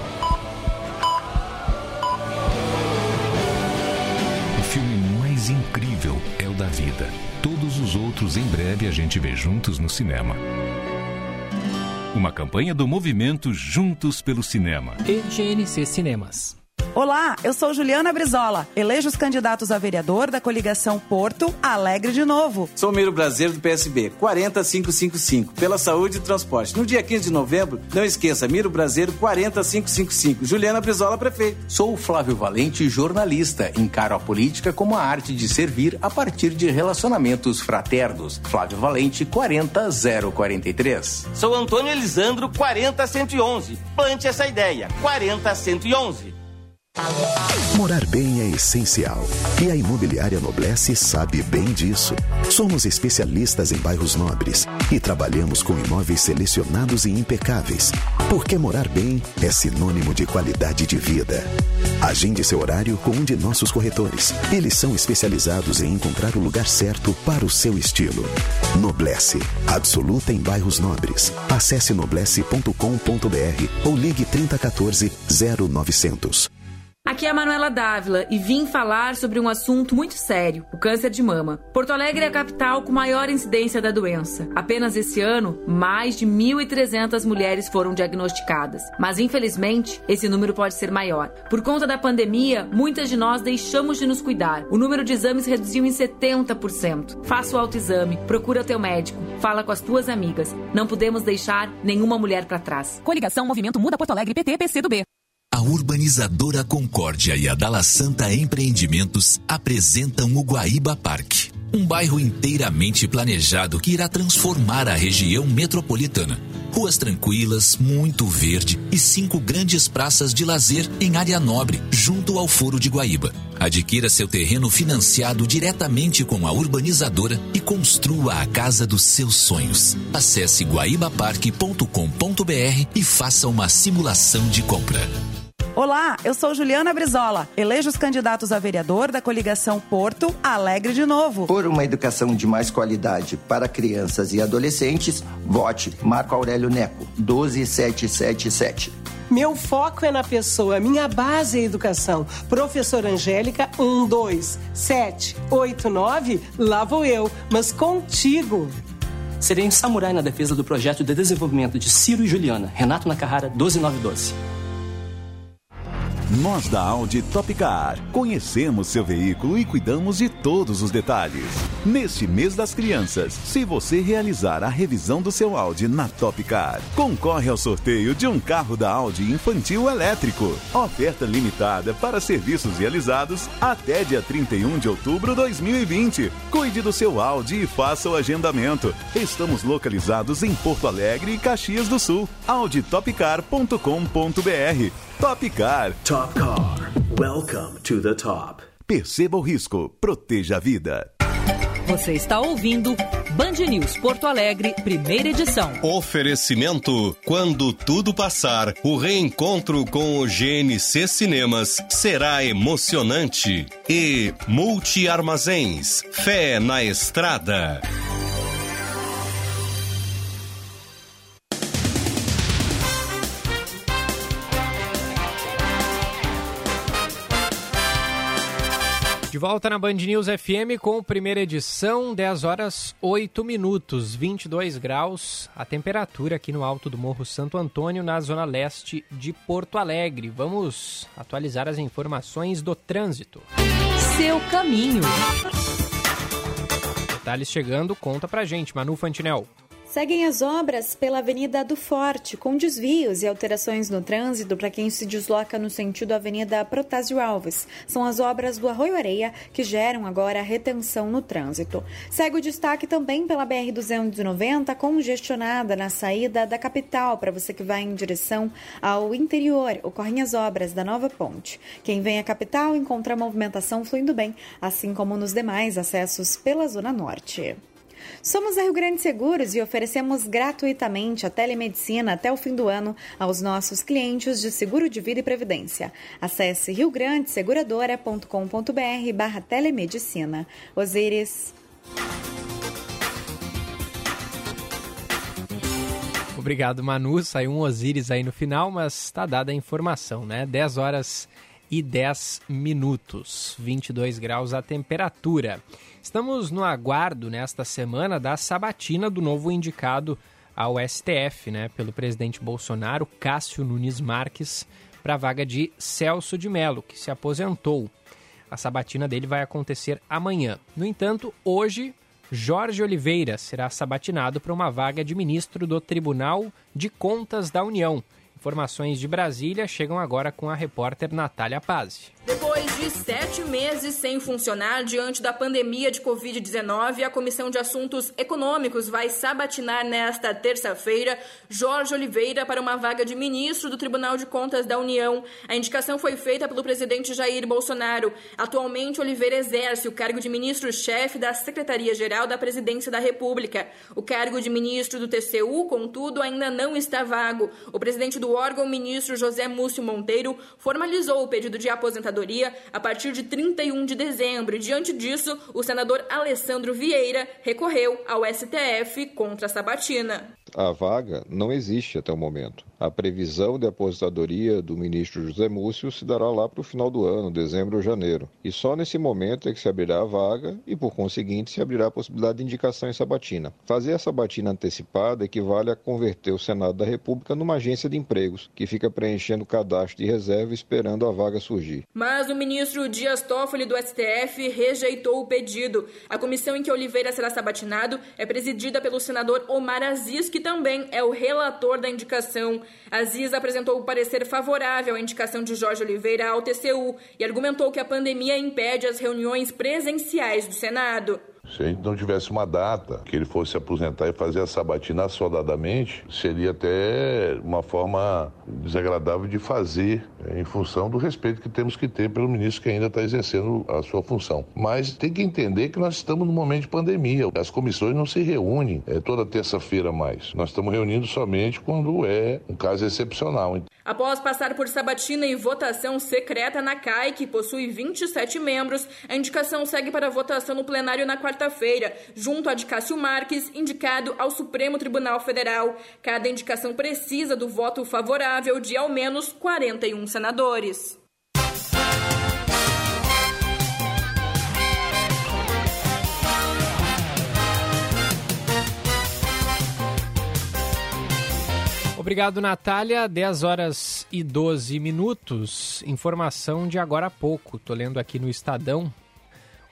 O filme mais incrível é o da vida. Todos os outros em breve a gente vê juntos no cinema. Uma campanha do movimento Juntos pelo Cinema. E GNC Cinemas. Olá, eu sou Juliana Brizola. Elejo os candidatos a vereador da coligação Porto Alegre de Novo. Sou Miro Brasileiro do PSB, 40555, pela saúde e transporte. No dia 15 de novembro, não esqueça, Miro Brasileiro 40555. Juliana Brizola, prefeito. Sou Flávio Valente, jornalista. Encaro a política como a arte de servir a partir de relacionamentos fraternos. Flávio Valente, 40043. Sou Antônio Elisandro, 40111. Plante essa ideia, 40111. Morar bem é essencial e a Imobiliária Noblesse sabe bem disso. Somos especialistas em bairros nobres e trabalhamos com imóveis selecionados e impecáveis, porque morar bem é sinônimo de qualidade de vida. Agende seu horário com um de nossos corretores. Eles são especializados em encontrar o lugar certo para o seu estilo. Noblesse, absoluta em bairros nobres. Acesse noblesse.com.br ou ligue 3014 0900. Aqui é a Manuela Dávila e vim falar sobre um assunto muito sério: o câncer de mama. Porto Alegre é a capital com maior incidência da doença. Apenas esse ano, mais de 1.300 mulheres foram diagnosticadas. Mas infelizmente, esse número pode ser maior. Por conta da pandemia, muitas de nós deixamos de nos cuidar. O número de exames reduziu em 70%. Faça o autoexame, procura teu médico, fala com as tuas amigas. Não podemos deixar nenhuma mulher para trás. Coligação Movimento Muda Porto Alegre PT PC do B. A urbanizadora Concórdia e a Dalla Santa Empreendimentos apresentam o Guaíba Parque, um bairro inteiramente planejado que irá transformar a região metropolitana. Ruas tranquilas, muito verde e cinco grandes praças de lazer em área nobre, junto ao Foro de Guaíba. Adquira seu terreno financiado diretamente com a urbanizadora e construa a casa dos seus sonhos. Acesse guaibaparque.com.br e faça uma simulação de compra. Olá, eu sou Juliana Brizola. Elejo os candidatos a vereador da coligação Porto Alegre de Novo. Por uma educação de mais qualidade para crianças e adolescentes, vote Marco Aurélio Neco, 12777. Meu foco é na pessoa, minha base é a educação. Professora Angélica, 1, 2, 7, 8, 9, lá vou eu, mas contigo. Serei um samurai na defesa do projeto de desenvolvimento de Ciro e Juliana, Renato Nakahara, 12912. Nós da Audi Topcar conhecemos seu veículo e cuidamos de todos os detalhes. Neste mês das crianças, se você realizar a revisão do seu Audi na Topcar, concorre ao sorteio de um carro da Audi infantil elétrico. Oferta limitada para serviços realizados até dia 31 de outubro de 2020. Cuide do seu Audi e faça o agendamento. Estamos localizados em Porto Alegre e Caxias do Sul. auditopcar.com.br Top Car. Top Car. Welcome to the top. Perceba o risco, proteja a vida. Você está ouvindo Band News Porto Alegre, primeira edição. Oferecimento: quando tudo passar, o reencontro com o GNC Cinemas será emocionante. E Multi Armazéns, fé na estrada. Volta na Band News FM com primeira edição, 10 horas 8 minutos, 22 graus, a temperatura aqui no alto do Morro Santo Antônio, na zona leste de Porto Alegre. Vamos atualizar as informações do trânsito. Seu caminho. Detalhes chegando, conta pra gente, Manu Fantinel. Seguem as obras pela Avenida do Forte, com desvios e alterações no trânsito para quem se desloca no sentido Avenida Protásio Alves. São as obras do Arroio Areia que geram agora retenção no trânsito. Segue o destaque também pela BR-290, congestionada na saída da capital para você que vai em direção ao interior. Ocorrem as obras da nova ponte. Quem vem à capital encontra a movimentação fluindo bem, assim como nos demais acessos pela Zona Norte. Somos a Rio Grande Seguros e oferecemos gratuitamente a telemedicina até o fim do ano aos nossos clientes de seguro de vida e previdência. Acesse riograndeseguradora.com.br barra telemedicina. Osíris. Obrigado, Manu. Saiu um Osíris aí no final, mas está dada a informação, né? 10 horas e 10 minutos, 22 graus a temperatura. Estamos no aguardo nesta semana da sabatina do novo indicado ao STF, né, pelo presidente Bolsonaro, Cássio Nunes Marques, para a vaga de Celso de Mello, que se aposentou. A sabatina dele vai acontecer amanhã. No entanto, hoje, Jorge Oliveira será sabatinado para uma vaga de ministro do Tribunal de Contas da União. Informações de Brasília chegam agora com a repórter Natália Pazzi. Depois de sete meses sem funcionar diante da pandemia de Covid-19, a Comissão de Assuntos Econômicos vai sabatinar nesta terça-feira Jorge Oliveira para uma vaga de ministro do Tribunal de Contas da União. A indicação foi feita pelo presidente Jair Bolsonaro. Atualmente, Oliveira exerce o cargo de ministro-chefe da Secretaria-Geral da Presidência da República. O cargo de ministro do TCU, contudo, ainda não está vago. O presidente do órgão, ministro José Múcio Monteiro, formalizou o pedido de aposentadoria a partir de 31 de dezembro. Diante disso, o senador Alessandro Vieira recorreu ao STF contra sabatina. A vaga não existe até o momento. A previsão de aposentadoria do ministro José Múcio se dará lá para o final do ano, dezembro ou janeiro. E só nesse momento é que se abrirá a vaga e, por conseguinte, se abrirá a possibilidade de indicação em sabatina. Fazer a sabatina antecipada equivale a converter o Senado da República numa agência de empregos, que fica preenchendo o cadastro de reserva esperando a vaga surgir. Mas o ministro Dias Toffoli do STF rejeitou o pedido. A comissão em que Oliveira será sabatinado é presidida pelo senador Omar Aziz, que também é o relator da indicação. Aziz apresentou o parecer favorável à indicação de Jorge Oliveira ao TCU e argumentou que a pandemia impede as reuniões presenciais do Senado. Se a gente não tivesse uma data que ele fosse aposentar e fazer a sabatina soldadamente, seria até uma forma desagradável de fazer em função do respeito que temos que ter pelo ministro que ainda está exercendo a sua função. Mas tem que entender que nós estamos num momento de pandemia. As comissões não se reúnem é, toda terça-feira mais. Nós estamos reunindo somente quando é um caso excepcional. Após passar por sabatina e votação secreta na CAI, que possui 27 membros, a indicação segue para votação no plenário na quarta-feira, junto a de Cássio Marques, indicado ao Supremo Tribunal Federal. Cada indicação precisa do voto favorável de ao menos 41 senadores. Obrigado, Natália. 10 horas e 12 minutos. Informação de agora há pouco. Estou lendo aqui no Estadão.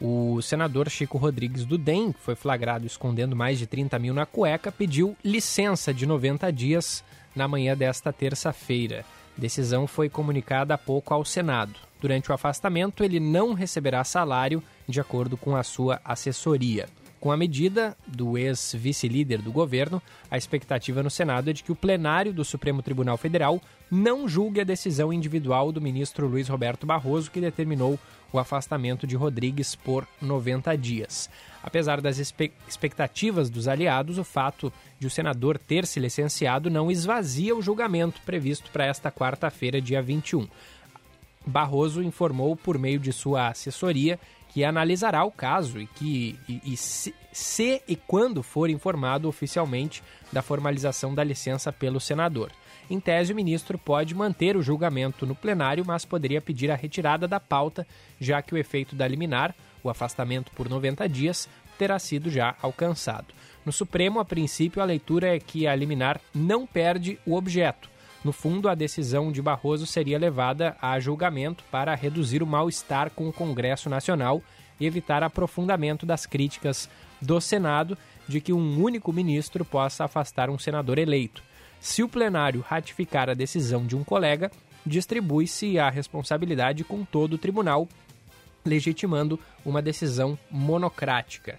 O senador Chico Rodrigues do DEM, que foi flagrado escondendo mais de 30 mil na cueca, pediu licença de 90 dias na manhã desta terça-feira. Decisão foi comunicada há pouco ao Senado. Durante o afastamento, ele não receberá salário, de acordo com a sua assessoria. Com a medida do ex-vice-líder do governo, a expectativa no Senado é de que o plenário do Supremo Tribunal Federal não julgue a decisão individual do ministro Luiz Roberto Barroso, que determinou o afastamento de Rodrigues por 90 dias. Apesar das expectativas dos aliados, o fato de o senador ter se licenciado não esvazia o julgamento previsto para esta quarta-feira, dia 21. Barroso informou por meio de sua assessoria que analisará o caso e que e, e se, se e quando for informado oficialmente da formalização da licença pelo senador. Em tese, o ministro pode manter o julgamento no plenário, mas poderia pedir a retirada da pauta, já que o efeito da liminar, o afastamento por 90 dias, terá sido já alcançado. No Supremo, a princípio, a leitura é que a liminar não perde o objeto. No fundo, a decisão de Barroso seria levada a julgamento para reduzir o mal-estar com o Congresso Nacional e evitar aprofundamento das críticas do Senado de que um único ministro possa afastar um senador eleito. Se o plenário ratificar a decisão de um colega, distribui-se a responsabilidade com todo o tribunal, legitimando uma decisão monocrática.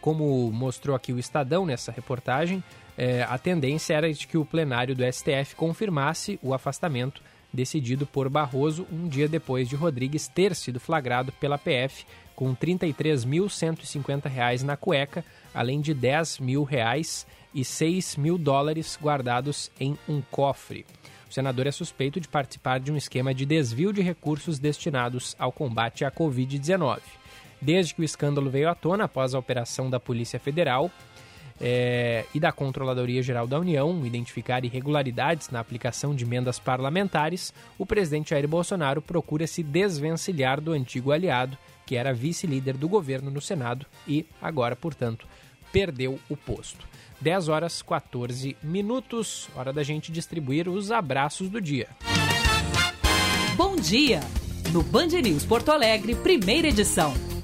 Como mostrou aqui o Estadão nessa reportagem, é, a tendência era de que o plenário do STF confirmasse o afastamento decidido por Barroso um dia depois de Rodrigues ter sido flagrado pela PF com R$ 33.150 na cueca, além de 10 mil reais e 6 mil dólares guardados em um cofre. O senador é suspeito de participar de um esquema de desvio de recursos destinados ao combate à Covid-19. Desde que o escândalo veio à tona após a operação da Polícia Federal, é, e da Controladoria Geral da União identificar irregularidades na aplicação de emendas parlamentares, o presidente Jair Bolsonaro procura se desvencilhar do antigo aliado, que era vice-líder do governo no Senado e agora, portanto, perdeu o posto. 10 horas 14 minutos, hora da gente distribuir os abraços do dia. Bom dia! No Band News Porto Alegre, primeira edição.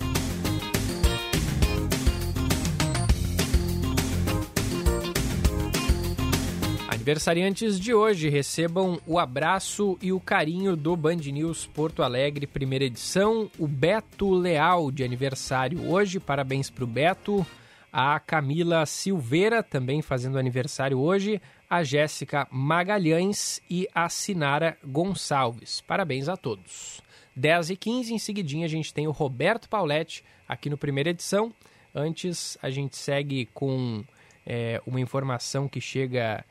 Aniversariantes de hoje recebam o abraço e o carinho do Band News Porto Alegre, primeira edição. O Beto Leal, de aniversário hoje, parabéns para o Beto. A Camila Silveira, também fazendo aniversário hoje. A Jéssica Magalhães e a Sinara Gonçalves. Parabéns a todos. 10 e 15 em seguidinha a gente tem o Roberto Pauletti aqui no primeira edição. Antes a gente segue com é, uma informação que chega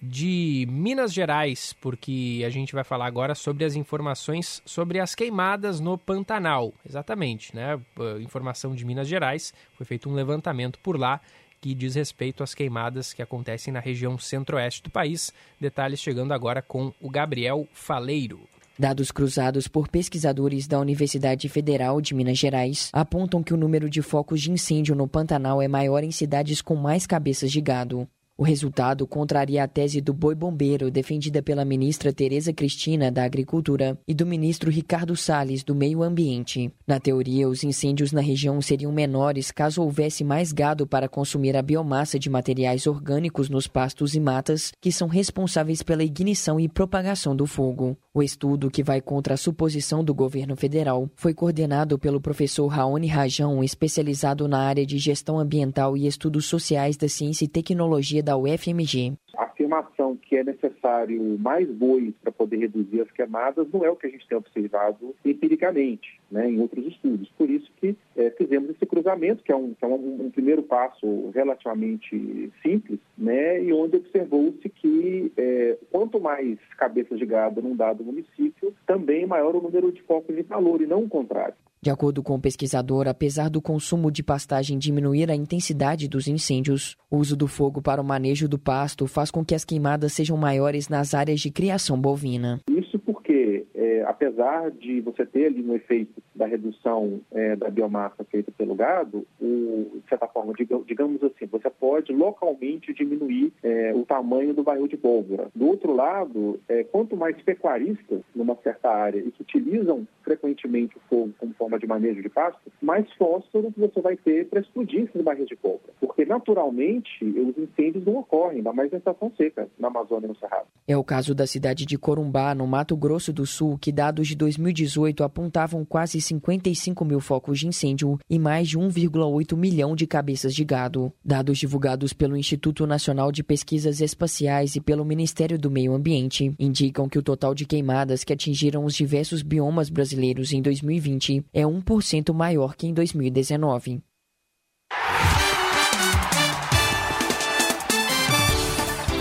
de Minas Gerais, porque a gente vai falar agora sobre as informações sobre as queimadas no Pantanal. Exatamente, né? Informação de Minas Gerais, foi feito um levantamento por lá que diz respeito às queimadas que acontecem na região centro-oeste do país. Detalhes chegando agora com o Gabriel Faleiro. Dados cruzados por pesquisadores da Universidade Federal de Minas Gerais apontam que o número de focos de incêndio no Pantanal é maior em cidades com mais cabeças de gado. O resultado contraria a tese do boi bombeiro defendida pela ministra Tereza Cristina da Agricultura e do ministro Ricardo Salles do Meio Ambiente. Na teoria, os incêndios na região seriam menores caso houvesse mais gado para consumir a biomassa de materiais orgânicos nos pastos e matas que são responsáveis pela ignição e propagação do fogo. O estudo, que vai contra a suposição do governo federal, foi coordenado pelo professor Raoni Rajão, especializado na área de gestão ambiental e estudos sociais da ciência e tecnologia da UFMG. A afirmação que é necessário mais bois para poder reduzir as queimadas não é o que a gente tem observado empiricamente né, em outros estudos. Por isso que é, fizemos esse cruzamento, que é, um, que é um, um, primeiro passo relativamente simples, né, e onde observou-se que é, quanto mais cabeças de gado num dado município, também maior o número de focos de calor, e não o contrário. De acordo com o pesquisador, apesar do consumo de pastagem diminuir a intensidade dos incêndios, o uso do fogo para o manejo do pasto faz com que as queimadas sejam maiores nas áreas de criação bovina. Isso porque, é, apesar de você ter ali um efeito da redução é, da biomassa feita pelo gado, o, de certa forma, digamos assim, você pode localmente diminuir é, o tamanho do barril de pólvora. Do outro lado, é, quanto mais pecuaristas numa certa área e que utilizam frequentemente o fogo como forma de manejo de pasto, mais fósforo você vai ter para explodir esses barris de pólvora. Porque, naturalmente, os incêndios não ocorrem, ainda mais na estação seca, na Amazônia e no Cerrado. É o caso da cidade de Corumbá, no Mato Grosso do Sul, que dados de 2018 apontavam quase 55 mil focos de incêndio e mais de 1,8 milhão de cabeças de gado. Dados divulgados pelo Instituto Nacional de Pesquisas Espaciais e pelo Ministério do Meio Ambiente indicam que o total de queimadas que atingiram os diversos biomas brasileiros em 2020 é 1% maior que em 2019.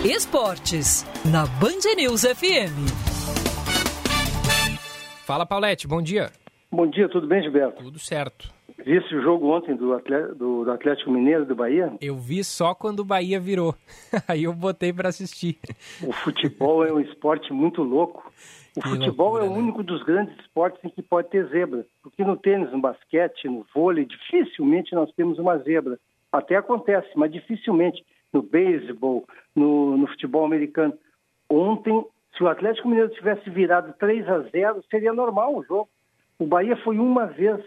Esportes, na Band News FM. Fala, Paulette, bom dia. Bom dia, tudo bem, Gilberto? Tudo certo. Visse o jogo ontem do Atlético, do, do Atlético Mineiro do Bahia? Eu vi só quando o Bahia virou. Aí eu botei para assistir. O futebol é um esporte muito louco. O que futebol loucura, é o né? único dos grandes esportes em que pode ter zebra. Porque no tênis, no basquete, no vôlei, dificilmente nós temos uma zebra. Até acontece, mas dificilmente. No beisebol, no, no futebol americano. Ontem, se o Atlético Mineiro tivesse virado 3 a 0 seria normal o jogo. O Bahia foi uma vez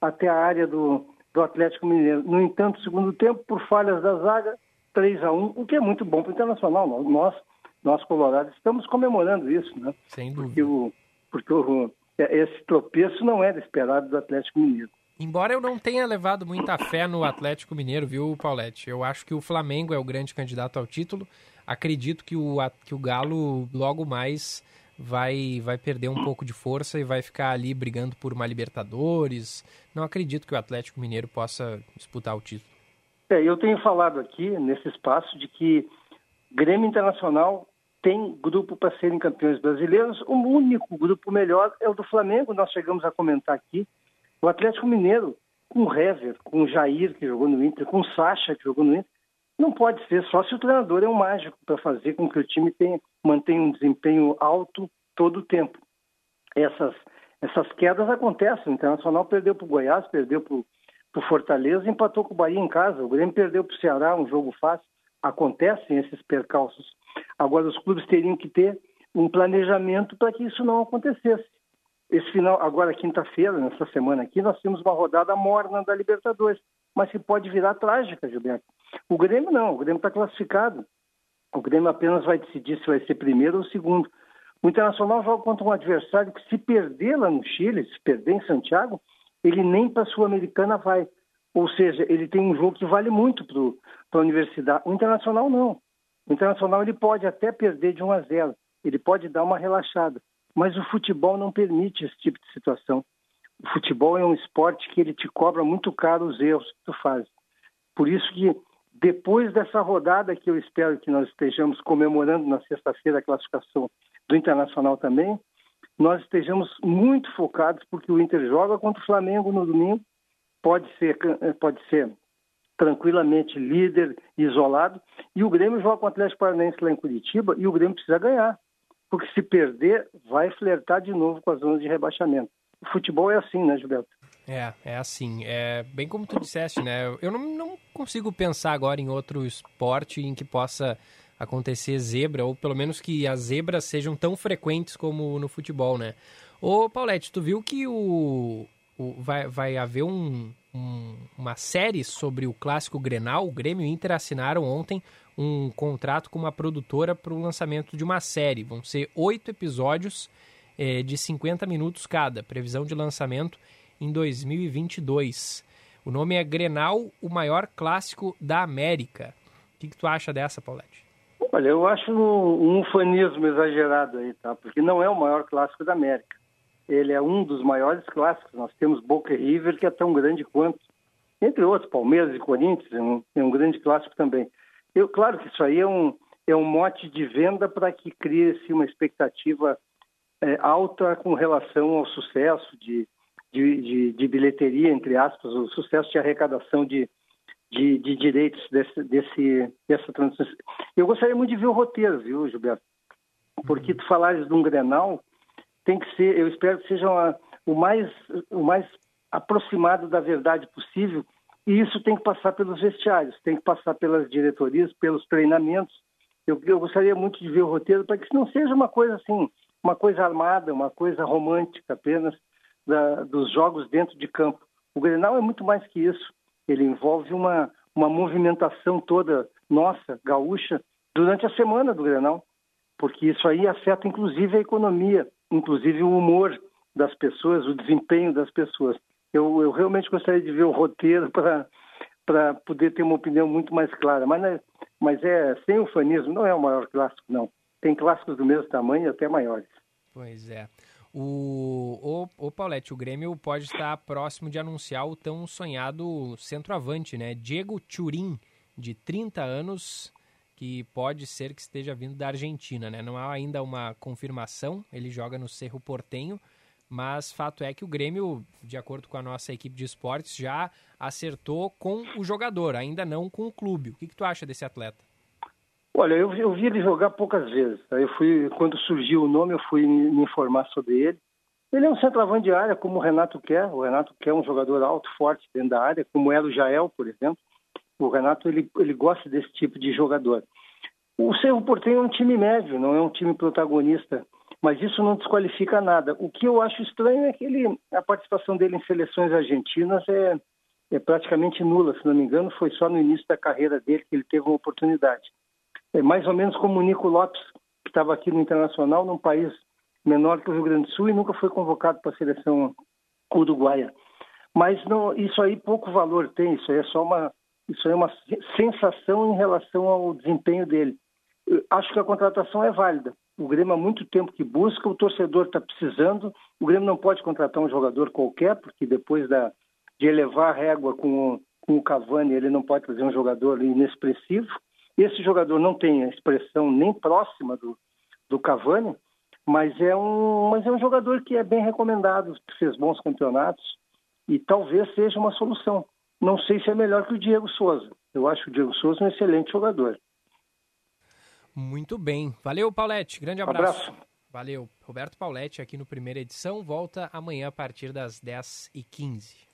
até a área do, do Atlético Mineiro. No entanto, segundo tempo, por falhas da zaga, 3 a 1 o que é muito bom para o Internacional. Nós, nós colorados, estamos comemorando isso, né? Sem dúvida. Porque, o, porque o, é, esse tropeço não era esperado do Atlético Mineiro. Embora eu não tenha levado muita fé no Atlético Mineiro, viu, Paulette? Eu acho que o Flamengo é o grande candidato ao título. Acredito que o, que o Galo logo mais vai, vai perder um pouco de força e vai ficar ali brigando por uma Libertadores. Não acredito que o Atlético Mineiro possa disputar o título. É, eu tenho falado aqui nesse espaço de que Grêmio Internacional tem grupo para serem campeões brasileiros. O único grupo melhor é o do Flamengo, nós chegamos a comentar aqui. O Atlético Mineiro, com o Hever, com o Jair, que jogou no Inter, com o Sacha, que jogou no Inter, não pode ser só se o treinador é um mágico para fazer com que o time tenha, mantenha um desempenho alto todo o tempo. Essas, essas quedas acontecem. O Internacional perdeu para o Goiás, perdeu para o Fortaleza, empatou com o Bahia em casa. O Grêmio perdeu para o Ceará, um jogo fácil. Acontecem esses percalços. Agora, os clubes teriam que ter um planejamento para que isso não acontecesse. Esse final, agora quinta-feira, nessa semana aqui, nós temos uma rodada morna da Libertadores, mas que pode virar trágica, Gilberto. O Grêmio não, o Grêmio está classificado. O Grêmio apenas vai decidir se vai ser primeiro ou segundo. O Internacional joga contra um adversário que, se perder lá no Chile, se perder em Santiago, ele nem para a Sul-Americana vai. Ou seja, ele tem um jogo que vale muito para a universidade. O Internacional não. O Internacional ele pode até perder de 1 a 0, ele pode dar uma relaxada, mas o futebol não permite esse tipo de situação. O futebol é um esporte que ele te cobra muito caro os erros que tu faz. Por isso que depois dessa rodada que eu espero que nós estejamos comemorando na sexta-feira a classificação do Internacional também, nós estejamos muito focados porque o Inter joga contra o Flamengo no domingo, pode ser, pode ser tranquilamente líder, isolado, e o Grêmio joga com o Atlético Paranaense lá em Curitiba e o Grêmio precisa ganhar, porque se perder, vai flertar de novo com as zonas de rebaixamento. O futebol é assim, né, Gilberto? É, é assim. É bem como tu disseste, né? Eu não, não consigo pensar agora em outro esporte em que possa acontecer zebra, ou pelo menos que as zebras sejam tão frequentes como no futebol, né? Ô, Paulette, tu viu que o, o vai, vai haver um, um, uma série sobre o clássico Grenal? O Grêmio e Inter assinaram ontem um contrato com uma produtora para o lançamento de uma série. Vão ser oito episódios é, de 50 minutos cada. Previsão de lançamento em 2022. O nome é Grenal, o maior clássico da América. O que, que tu acha dessa, Paulette? Olha, eu acho um, ufanismo exagerado aí, tá? Porque não é o maior clássico da América. Ele é um dos maiores clássicos. Nós temos Boca River, que é tão grande quanto. Entre outros, Palmeiras e Corinthians, é um, é um grande clássico também. Eu, claro que isso aí é um, é um mote de venda para que crie-se uma expectativa é, alta com relação ao sucesso de, de, de, de, bilheteria, entre aspas, o sucesso de arrecadação de, de, de direitos desse, desse, dessa transição. Eu gostaria muito de ver o roteiro, viu, Gilberto? Porque tu falares de um Grenal, tem que ser, eu espero que seja uma, o, mais, o mais aproximado da verdade possível, e isso tem que passar pelos vestiários, tem que passar pelas diretorias, pelos treinamentos. Eu, eu gostaria muito de ver o roteiro para que isso não seja uma coisa assim, uma coisa armada, uma coisa romântica apenas da, dos jogos dentro de campo. O Grenal é muito mais que isso. Ele envolve uma, uma movimentação toda nossa, gaúcha, durante a semana do Grenal, porque isso aí afeta inclusive a economia, inclusive o humor das pessoas, o desempenho das pessoas. Eu, eu realmente gostaria de ver o roteiro para para poder ter uma opinião muito mais clara. Mas, né, mas é sem ufanismo, não é o maior clássico, não. Tem clássicos do mesmo tamanho, até maiores. Pois é. O, o, o Paulette, o Grêmio pode estar próximo de anunciar o tão sonhado centroavante, né? Diego Turin, de 30 anos, que pode ser que esteja vindo da Argentina, né? Não há ainda uma confirmação, ele joga no Cerro Portenho, mas fato é que o Grêmio, de acordo com a nossa equipe de esportes, já acertou com o jogador, ainda não com o clube. O que, que tu acha desse atleta? Olha, eu, eu vi ele jogar poucas vezes. Eu fui, quando surgiu o nome, eu fui me informar sobre ele. Ele é um centroavante de área, como o Renato quer. O Renato quer um jogador alto, forte dentro da área, como era o Jael, por exemplo. O Renato ele, ele gosta desse tipo de jogador. O Cerro Porteño é um time médio, não é um time protagonista, mas isso não desqualifica nada. O que eu acho estranho é que ele, a participação dele em seleções argentinas é, é praticamente nula, se não me engano, foi só no início da carreira dele que ele teve uma oportunidade. É mais ou menos como o Nico Lopes, que estava aqui no Internacional, num país menor que o Rio Grande do Sul e nunca foi convocado para a seleção uruguaia. Mas não, isso aí pouco valor tem, isso aí é só uma, isso é uma sensação em relação ao desempenho dele. Eu acho que a contratação é válida. O Grêmio há muito tempo que busca, o torcedor está precisando. O Grêmio não pode contratar um jogador qualquer, porque depois da, de elevar a régua com, com o Cavani, ele não pode trazer um jogador inexpressivo. Esse jogador não tem a expressão nem próxima do, do Cavani, mas é, um, mas é um jogador que é bem recomendado, fez bons campeonatos e talvez seja uma solução. Não sei se é melhor que o Diego Souza. Eu acho o Diego Souza um excelente jogador. Muito bem. Valeu, Paulette. Grande abraço. abraço. Valeu. Roberto Paulette aqui no Primeira Edição. Volta amanhã a partir das 10h15.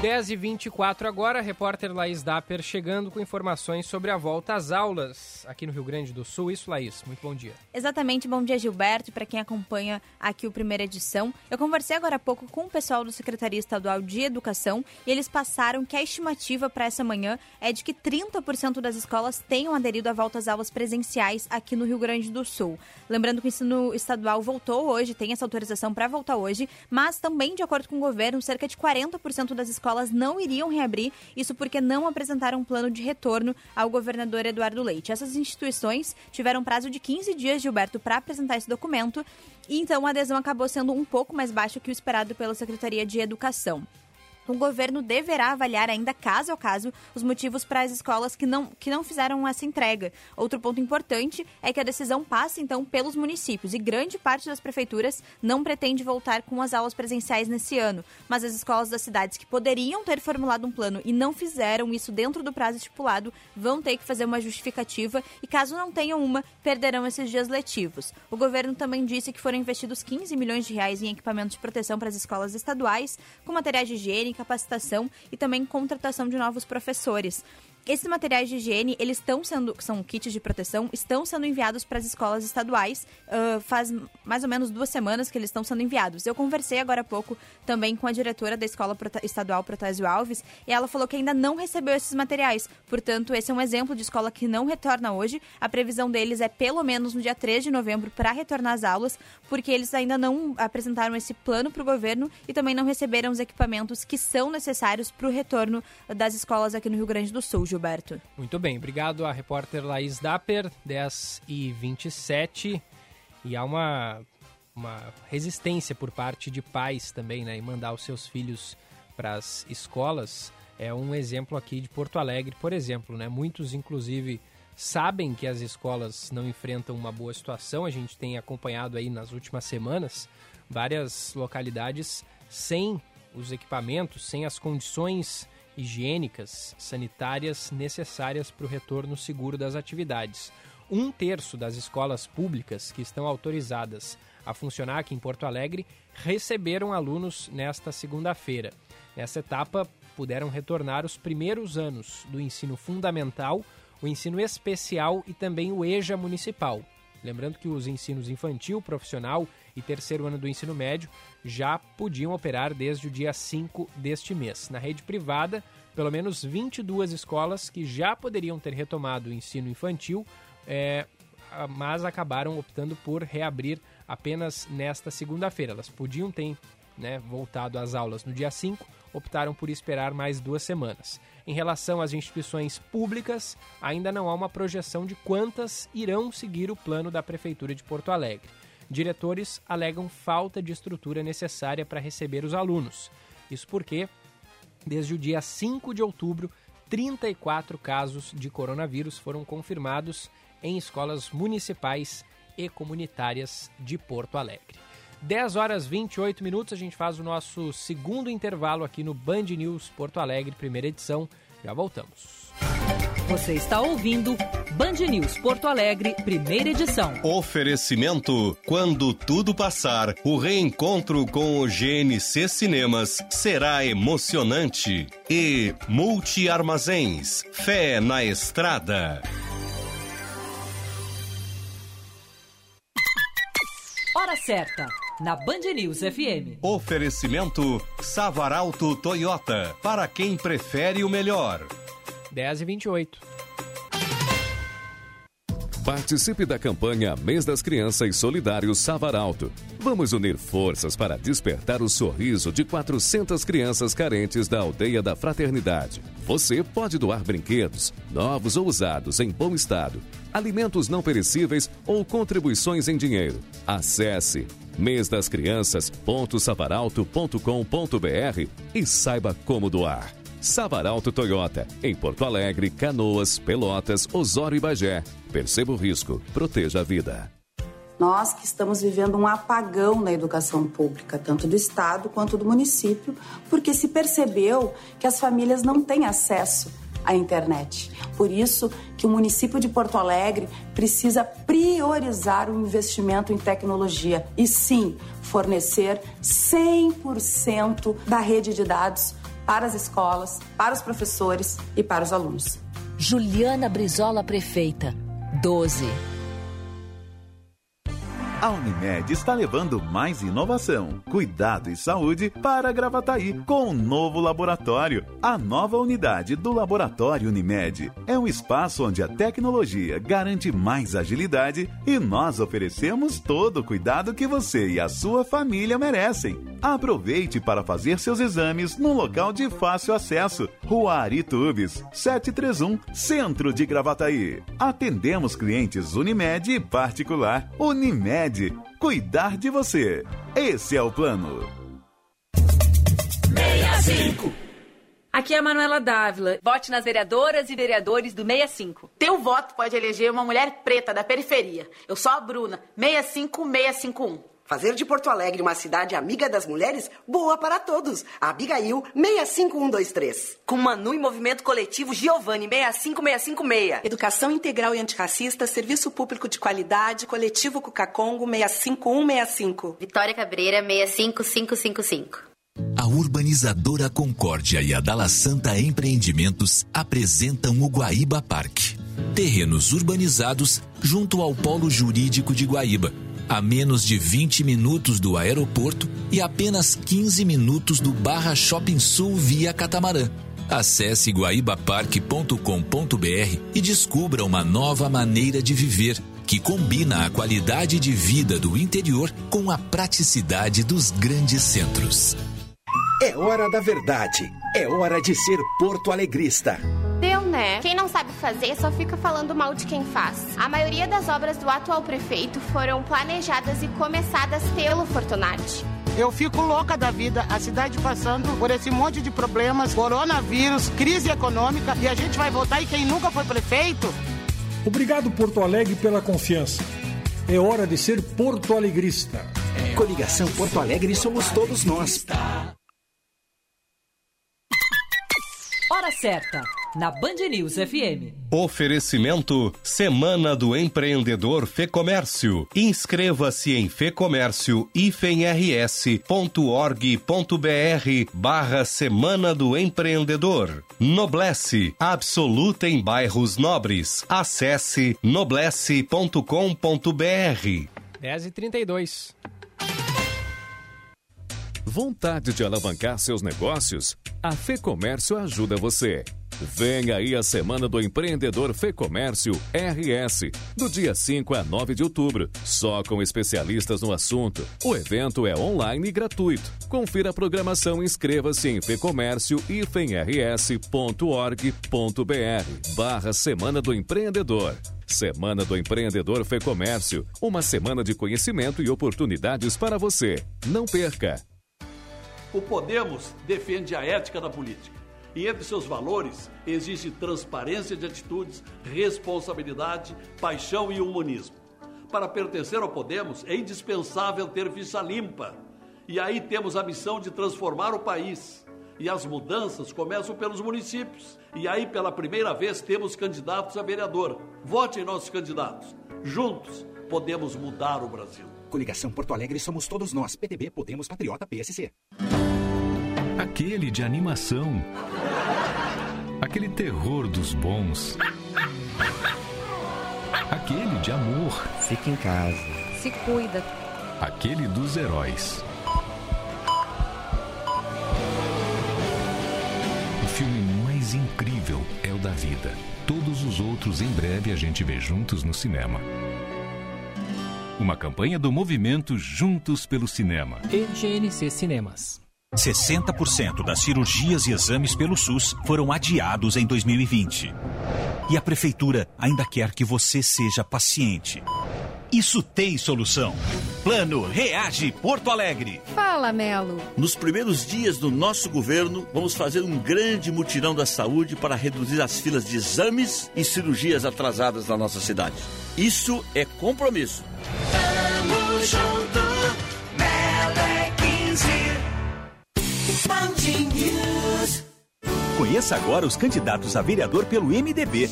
10 e 24 agora, repórter Laís Dapper chegando com informações sobre a volta às aulas aqui no Rio Grande do Sul. Isso, Laís, muito bom dia. Exatamente, bom dia, Gilberto, para quem acompanha aqui o primeira edição. Eu conversei agora há pouco com o pessoal do Secretaria Estadual de Educação e eles passaram que a estimativa para essa manhã é de que 30% das escolas tenham aderido à volta às aulas presenciais aqui no Rio Grande do Sul. Lembrando que o ensino estadual voltou hoje, tem essa autorização para voltar hoje, mas também, de acordo com o governo, cerca de 40% das escolas escolas não iriam reabrir, isso porque não apresentaram um plano de retorno ao governador Eduardo Leite. Essas instituições tiveram prazo de 15 dias, Gilberto, para apresentar esse documento, e então a adesão acabou sendo um pouco mais baixa que o esperado pela Secretaria de Educação. O governo deverá avaliar ainda caso a caso os motivos para as escolas que não, que não fizeram essa entrega. Outro ponto importante é que a decisão passa então pelos municípios e grande parte das prefeituras não pretende voltar com as aulas presenciais nesse ano, mas as escolas das cidades que poderiam ter formulado um plano e não fizeram isso dentro do prazo estipulado vão ter que fazer uma justificativa e caso não tenham uma, perderão esses dias letivos. O governo também disse que foram investidos 15 milhões de reais em equipamentos de proteção para as escolas estaduais, com materiais de higiene capacitação e também contratação de novos professores. Esses materiais de higiene, eles estão sendo, são kits de proteção, estão sendo enviados para as escolas estaduais. Uh, faz mais ou menos duas semanas que eles estão sendo enviados. Eu conversei agora há pouco também com a diretora da Escola Estadual Protásio Alves e ela falou que ainda não recebeu esses materiais. Portanto, esse é um exemplo de escola que não retorna hoje. A previsão deles é pelo menos no dia 3 de novembro para retornar às aulas, porque eles ainda não apresentaram esse plano para o governo e também não receberam os equipamentos que são necessários para o retorno das escolas aqui no Rio Grande do Sul. Gilberto. Muito bem, obrigado à repórter Laís Dapper, 10 e 27. E há uma, uma resistência por parte de pais também, né, em mandar os seus filhos para as escolas. É um exemplo aqui de Porto Alegre, por exemplo, né? Muitos, inclusive, sabem que as escolas não enfrentam uma boa situação. A gente tem acompanhado aí nas últimas semanas várias localidades sem os equipamentos, sem as condições higiênicas, sanitárias necessárias para o retorno seguro das atividades. Um terço das escolas públicas que estão autorizadas a funcionar aqui em Porto Alegre receberam alunos nesta segunda-feira. Nessa etapa, puderam retornar os primeiros anos do ensino fundamental, o ensino especial e também o EJA municipal. Lembrando que os ensinos infantil, profissional e terceiro ano do ensino médio já podiam operar desde o dia 5 deste mês. Na rede privada, pelo menos 22 escolas que já poderiam ter retomado o ensino infantil, é, mas acabaram optando por reabrir apenas nesta segunda-feira. Elas podiam ter né, voltado às aulas no dia 5, optaram por esperar mais duas semanas. Em relação às instituições públicas, ainda não há uma projeção de quantas irão seguir o plano da Prefeitura de Porto Alegre. Diretores alegam falta de estrutura necessária para receber os alunos. Isso porque, desde o dia 5 de outubro, 34 casos de coronavírus foram confirmados em escolas municipais e comunitárias de Porto Alegre. 10 horas 28 minutos, a gente faz o nosso segundo intervalo aqui no Band News Porto Alegre, primeira edição. Já voltamos. Você está ouvindo Band News Porto Alegre, primeira edição. Oferecimento: quando tudo passar, o reencontro com o GNC Cinemas será emocionante. E Multi Armazéns, fé na estrada. Hora certa, na Band News FM. Oferecimento: Savaralto Toyota, para quem prefere o melhor. 10 e 28. Participe da campanha Mês das Crianças Solidários Savaralto. Vamos unir forças para despertar o sorriso de 400 crianças carentes da aldeia da Fraternidade. Você pode doar brinquedos, novos ou usados, em bom estado, alimentos não perecíveis ou contribuições em dinheiro. Acesse mêsdascrianças.savaralto.com.br e saiba como doar. Savaralto Toyota, em Porto Alegre, Canoas, Pelotas, Osório e Bagé. Perceba o risco, proteja a vida. Nós que estamos vivendo um apagão na educação pública, tanto do Estado quanto do município, porque se percebeu que as famílias não têm acesso à internet. Por isso que o município de Porto Alegre precisa priorizar o investimento em tecnologia e sim fornecer 100% da rede de dados para as escolas, para os professores e para os alunos. Juliana Brizola, prefeita. 12. A Unimed está levando mais inovação, cuidado e saúde para Gravataí com um novo laboratório. A nova unidade do Laboratório Unimed é um espaço onde a tecnologia garante mais agilidade e nós oferecemos todo o cuidado que você e a sua família merecem. Aproveite para fazer seus exames num local de fácil acesso. Rua Aritubes, 731, Centro de Gravataí. Atendemos clientes Unimed e particular. Unimed cuidar de você. Esse é o plano. 65 65. Aqui é a Manuela Dávila. Vote nas vereadoras e vereadores do 65. Teu voto pode eleger uma mulher preta da periferia. Eu sou a Bruna, 65651. Fazer de Porto Alegre uma cidade amiga das mulheres, boa para todos. Abigail 65123. Com Manu e Movimento Coletivo Giovanni 65656. Educação integral e antirracista, serviço público de qualidade, coletivo Cucacongo 65165. Vitória Cabreira 65555. A urbanizadora Concórdia e a Dala Santa Empreendimentos apresentam o Guaíba Parque. Terrenos urbanizados junto ao Polo Jurídico de Guaíba a menos de 20 minutos do aeroporto e apenas 15 minutos do Barra Shopping Sul via catamarã. Acesse guaibaparque.com.br e descubra uma nova maneira de viver que combina a qualidade de vida do interior com a praticidade dos grandes centros. É hora da verdade. É hora de ser porto alegrista. Deu, né? Quem não sabe fazer só fica falando mal de quem faz. A maioria das obras do atual prefeito foram planejadas e começadas pelo Fortunati. Eu fico louca da vida, a cidade passando por esse monte de problemas, coronavírus, crise econômica, e a gente vai votar e quem nunca foi prefeito? Obrigado, Porto Alegre, pela confiança. É hora de ser porto alegrista. Coligação Porto Alegre somos todos nós. Hora certa, na Band News FM. Oferecimento Semana do Empreendedor Fecomércio. Inscreva-se em fecomércio-rs.org.br barra Semana do Empreendedor. Noblesse, absoluta em bairros nobres. Acesse noblesse.com.br. 10 e 32 Vontade de alavancar seus negócios? A Fecomércio ajuda você. Vem aí a Semana do Empreendedor Fecomércio RS, do dia 5 a 9 de outubro, só com especialistas no assunto. O evento é online e gratuito. Confira a programação e inscreva-se em fecomércio-rs.org.br barra Semana do Empreendedor. Semana do Empreendedor Fecomércio, uma semana de conhecimento e oportunidades para você. Não perca! O Podemos defende a ética da política. E entre seus valores existe transparência de atitudes, responsabilidade, paixão e humanismo. Para pertencer ao Podemos é indispensável ter ficha limpa. E aí temos a missão de transformar o país. E as mudanças começam pelos municípios. E aí, pela primeira vez, temos candidatos a vereador. Vote em nossos candidatos. Juntos, podemos mudar o Brasil. Coligação Porto Alegre somos todos nós. PTB, Podemos, Patriota, PSC. Aquele de animação. Aquele terror dos bons. Aquele de amor. Fica em casa. Se cuida. Aquele dos heróis. O filme mais incrível é o da vida. Todos os outros em breve a gente vê juntos no cinema. Uma campanha do movimento Juntos pelo Cinema. E GNC Cinemas. 60% das cirurgias e exames pelo SUS foram adiados em 2020. E a prefeitura ainda quer que você seja paciente. Isso tem solução. Plano Reage Porto Alegre. Fala, Melo. Nos primeiros dias do nosso governo, vamos fazer um grande mutirão da saúde para reduzir as filas de exames e cirurgias atrasadas na nossa cidade. Isso é compromisso. Tamo junto, Melo Conheça agora os candidatos a vereador pelo MDB.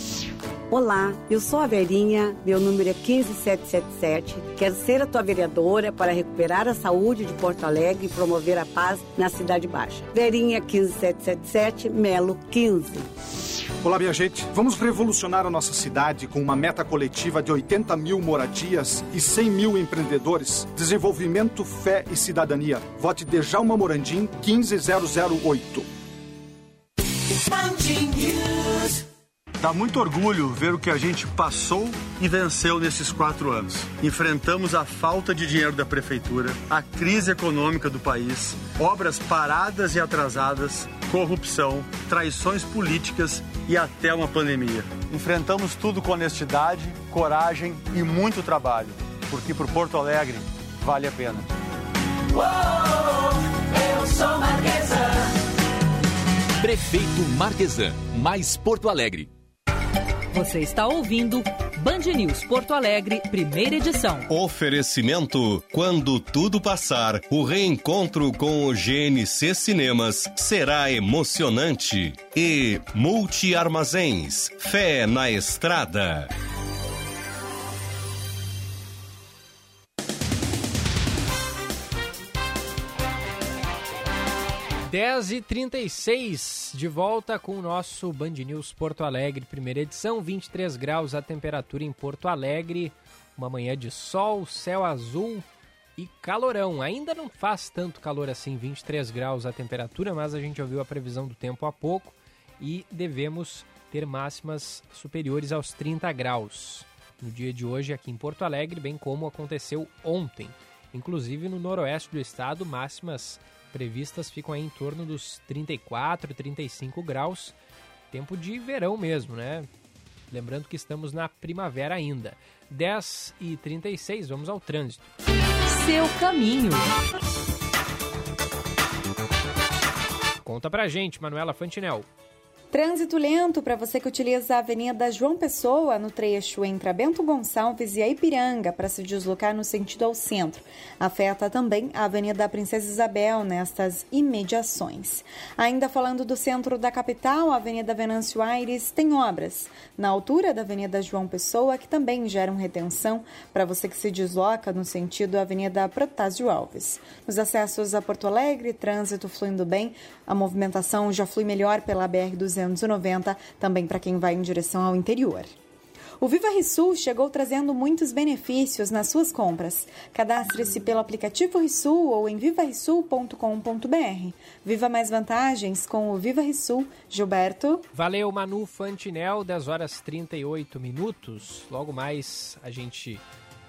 Olá, eu sou a Verinha, meu número é 15777. Quero ser a tua vereadora para recuperar a saúde de Porto Alegre e promover a paz na Cidade Baixa. Verinha 15777, Melo 15. Olá, minha gente. Vamos revolucionar a nossa cidade com uma meta coletiva de 80 mil moradias e 100 mil empreendedores. Desenvolvimento, fé e cidadania. Vote Dejalma Morandim 15008. Dá muito orgulho ver o que a gente passou e venceu nesses quatro anos. Enfrentamos a falta de dinheiro da prefeitura, a crise econômica do país, obras paradas e atrasadas, corrupção, traições políticas e até uma pandemia. Enfrentamos tudo com honestidade, coragem e muito trabalho, porque para Porto Alegre vale a pena. Uou, eu sou Marquesa. Prefeito Marquesan, mais Porto Alegre. Você está ouvindo Band News Porto Alegre, primeira edição. Oferecimento: quando tudo passar, o reencontro com o GNC Cinemas será emocionante. E Multi Armazéns, fé na estrada. 10 e 36 de volta com o nosso Band News Porto Alegre, primeira edição, 23 graus a temperatura em Porto Alegre, uma manhã de sol, céu azul e calorão. Ainda não faz tanto calor assim, 23 graus a temperatura, mas a gente ouviu a previsão do tempo há pouco e devemos ter máximas superiores aos 30 graus no dia de hoje aqui em Porto Alegre, bem como aconteceu ontem. Inclusive no noroeste do estado, máximas previstas ficam aí em torno dos 34, 35 graus. Tempo de verão mesmo, né? Lembrando que estamos na primavera ainda. 10 e 36, vamos ao trânsito. Seu caminho. Conta pra gente, Manuela Fantinel. Trânsito lento para você que utiliza a Avenida João Pessoa no trecho entre Bento Gonçalves e a Ipiranga para se deslocar no sentido ao centro. Afeta também a Avenida Princesa Isabel nestas imediações. Ainda falando do centro da capital, a Avenida Venâncio Aires tem obras na altura da Avenida João Pessoa que também geram retenção para você que se desloca no sentido Avenida Protásio Alves. Nos acessos a Porto Alegre, trânsito fluindo bem, a movimentação já flui melhor pela BR 200 290, também para quem vai em direção ao interior. O Viva Rissul chegou trazendo muitos benefícios nas suas compras. Cadastre-se pelo aplicativo Rissul ou em vivarissul.com.br. Viva mais vantagens com o Viva Rissul. Gilberto. Valeu, Manu Fantinel, 10 horas 38 minutos. Logo mais a gente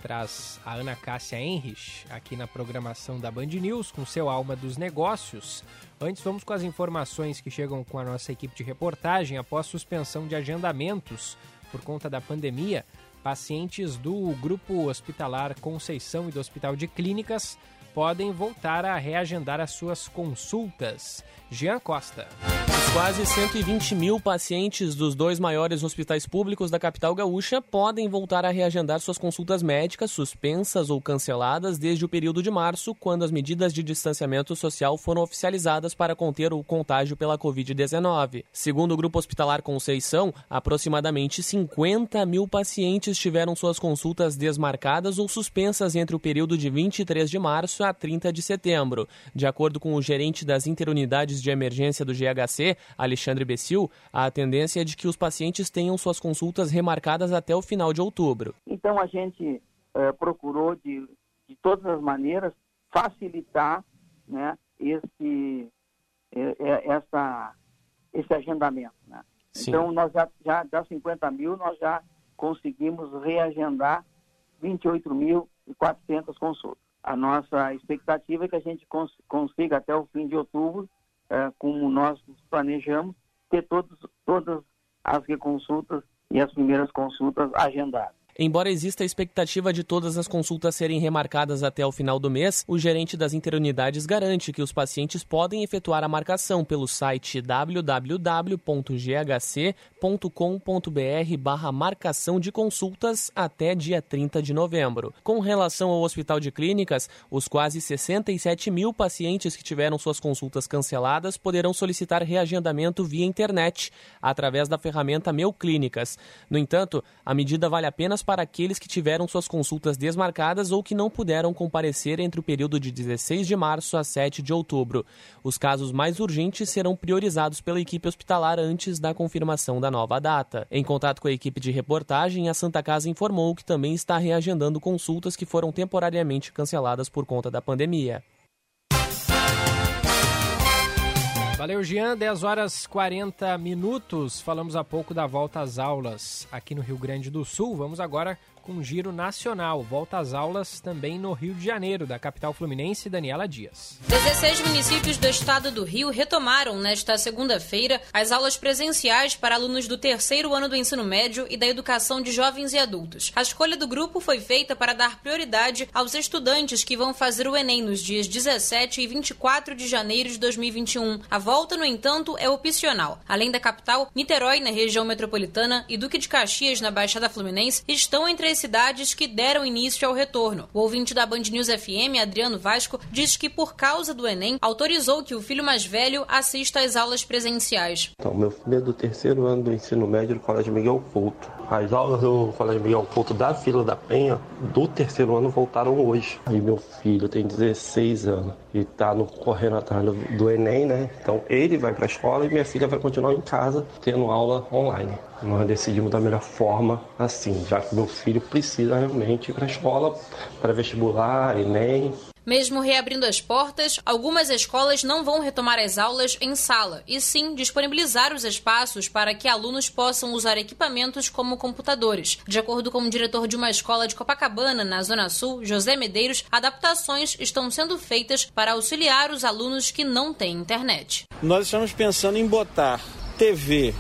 traz a Ana Cássia Henrich aqui na programação da Band News com seu Alma dos Negócios. Antes, vamos com as informações que chegam com a nossa equipe de reportagem. Após suspensão de agendamentos por conta da pandemia, pacientes do Grupo Hospitalar Conceição e do Hospital de Clínicas podem voltar a reagendar as suas consultas. Jean Costa. Os quase 120 mil pacientes dos dois maiores hospitais públicos da capital gaúcha podem voltar a reagendar suas consultas médicas suspensas ou canceladas desde o período de março, quando as medidas de distanciamento social foram oficializadas para conter o contágio pela Covid-19. Segundo o Grupo Hospitalar Conceição, aproximadamente 50 mil pacientes tiveram suas consultas desmarcadas ou suspensas entre o período de 23 de março a 30 de setembro. De acordo com o gerente das interunidades de emergência do GHC, Alexandre Bessil, a tendência é de que os pacientes tenham suas consultas remarcadas até o final de outubro. Então a gente eh, procurou de, de todas as maneiras facilitar né, esse, eh, eh, essa, esse agendamento. Né? Então nós já, já das 50 mil nós já conseguimos reagendar 28.400 consultas. A nossa expectativa é que a gente cons consiga até o fim de outubro é, como nós planejamos, ter todos, todas as reconsultas e as primeiras consultas agendadas. Embora exista a expectativa de todas as consultas serem remarcadas até o final do mês, o gerente das interunidades garante que os pacientes podem efetuar a marcação pelo site www.ghc.com.br barra marcação de consultas até dia 30 de novembro. Com relação ao Hospital de Clínicas, os quase 67 mil pacientes que tiveram suas consultas canceladas poderão solicitar reagendamento via internet, através da ferramenta Meu Clínicas. No entanto, a medida vale apenas para aqueles que tiveram suas consultas desmarcadas ou que não puderam comparecer entre o período de 16 de março a 7 de outubro. Os casos mais urgentes serão priorizados pela equipe hospitalar antes da confirmação da nova data. Em contato com a equipe de reportagem, a Santa Casa informou que também está reagendando consultas que foram temporariamente canceladas por conta da pandemia. Valeu, Jean. 10 horas 40 minutos. Falamos há pouco da volta às aulas aqui no Rio Grande do Sul. Vamos agora com giro nacional. Volta às aulas também no Rio de Janeiro, da capital fluminense, Daniela Dias. 16 municípios do estado do Rio retomaram nesta segunda-feira as aulas presenciais para alunos do terceiro ano do ensino médio e da educação de jovens e adultos. A escolha do grupo foi feita para dar prioridade aos estudantes que vão fazer o Enem nos dias 17 e 24 de janeiro de 2021. A volta, no entanto, é opcional. Além da capital, Niterói, na região metropolitana, e Duque de Caxias, na Baixada Fluminense, estão entre as cidades que deram início ao retorno. O ouvinte da Band News FM, Adriano Vasco, diz que por causa do Enem, autorizou que o filho mais velho assista às aulas presenciais. Então, meu filho é do terceiro ano do ensino médio do Colégio Miguel Couto. As aulas do Colégio Miguel Couto da Fila da Penha do terceiro ano voltaram hoje. E meu filho tem 16 anos e está correndo atrás do, do Enem, né? Então ele vai para a escola e minha filha vai continuar em casa tendo aula online. Nós decidimos da melhor forma assim, já que meu filho precisa realmente ir para a escola, para vestibular, Enem. Mesmo reabrindo as portas, algumas escolas não vão retomar as aulas em sala, e sim disponibilizar os espaços para que alunos possam usar equipamentos como computadores. De acordo com o diretor de uma escola de Copacabana, na Zona Sul, José Medeiros, adaptações estão sendo feitas para auxiliar os alunos que não têm internet. Nós estamos pensando em botar TV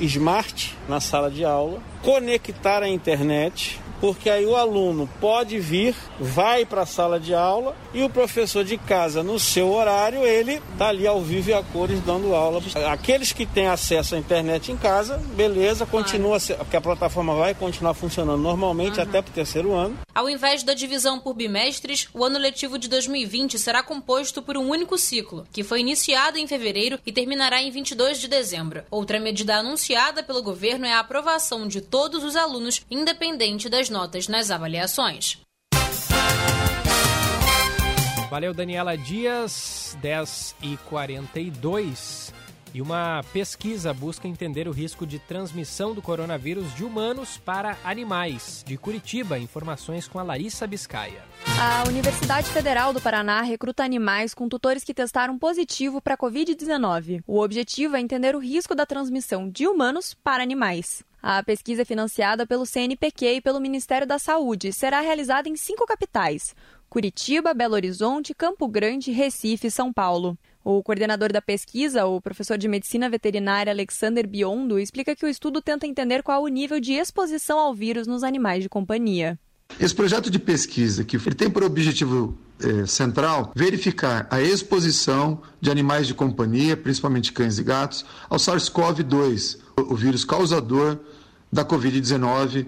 smart na sala de aula, conectar a internet porque aí o aluno pode vir, vai para a sala de aula e o professor de casa, no seu horário, ele está ali ao vivo e a cores dando aula. Aqueles que têm acesso à internet em casa, beleza, continua, porque a plataforma vai continuar funcionando normalmente uhum. até para o terceiro ano. Ao invés da divisão por bimestres, o ano letivo de 2020 será composto por um único ciclo, que foi iniciado em fevereiro e terminará em 22 de dezembro. Outra medida anunciada pelo governo é a aprovação de todos os alunos, independente das notas nas avaliações. Valeu, Daniela Dias, 10 e 42. E uma pesquisa busca entender o risco de transmissão do coronavírus de humanos para animais. De Curitiba, informações com a Larissa Biscaia. A Universidade Federal do Paraná recruta animais com tutores que testaram positivo para a Covid-19. O objetivo é entender o risco da transmissão de humanos para animais. A pesquisa é financiada pelo CNPq e pelo Ministério da Saúde será realizada em cinco capitais: Curitiba, Belo Horizonte, Campo Grande, Recife e São Paulo. O coordenador da pesquisa, o professor de medicina veterinária Alexander Biondo, explica que o estudo tenta entender qual o nível de exposição ao vírus nos animais de companhia. Esse projeto de pesquisa, que tem por objetivo eh, central verificar a exposição de animais de companhia, principalmente cães e gatos, ao SARS-CoV-2, o vírus causador da Covid-19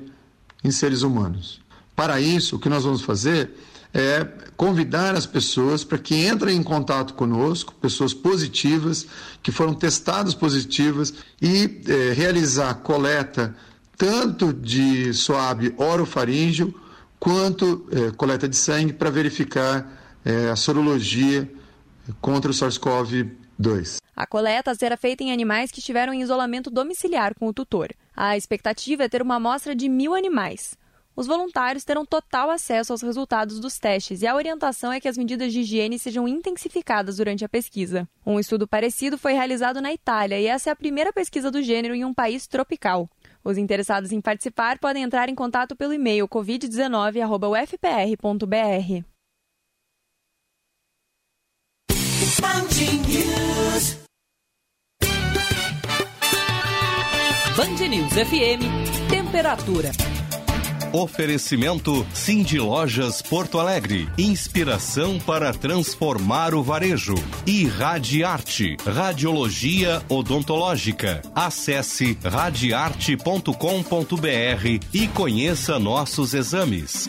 em seres humanos. Para isso, o que nós vamos fazer é convidar as pessoas para que entrem em contato conosco, pessoas positivas, que foram testadas positivas, e é, realizar coleta tanto de suave orofaríngeo quanto é, coleta de sangue para verificar é, a sorologia contra o SARS-CoV-2. A coleta será feita em animais que estiveram em isolamento domiciliar com o tutor. A expectativa é ter uma amostra de mil animais. Os voluntários terão total acesso aos resultados dos testes e a orientação é que as medidas de higiene sejam intensificadas durante a pesquisa. Um estudo parecido foi realizado na Itália e essa é a primeira pesquisa do gênero em um país tropical. Os interessados em participar podem entrar em contato pelo e-mail covid19.ufpr.br. Band News FM, temperatura. Oferecimento Cindy Lojas Porto Alegre. Inspiração para transformar o varejo. E Radiarte, Radiologia Odontológica. Acesse radiarte.com.br e conheça nossos exames.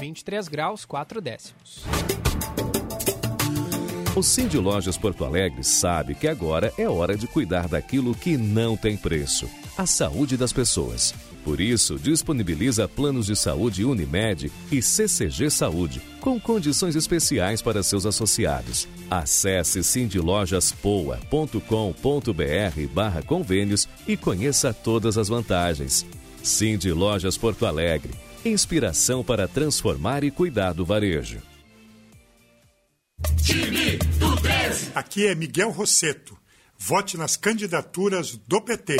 23 graus, 4 décimos. O Cindy Lojas Porto Alegre sabe que agora é hora de cuidar daquilo que não tem preço: a saúde das pessoas. Por isso, disponibiliza planos de saúde Unimed e CCG Saúde, com condições especiais para seus associados. Acesse cindylojaspoa.com.br barra convênios e conheça todas as vantagens. Cindy Lojas Porto Alegre, inspiração para transformar e cuidar do varejo. Time do 13. Aqui é Miguel Rosseto. Vote nas candidaturas do PT.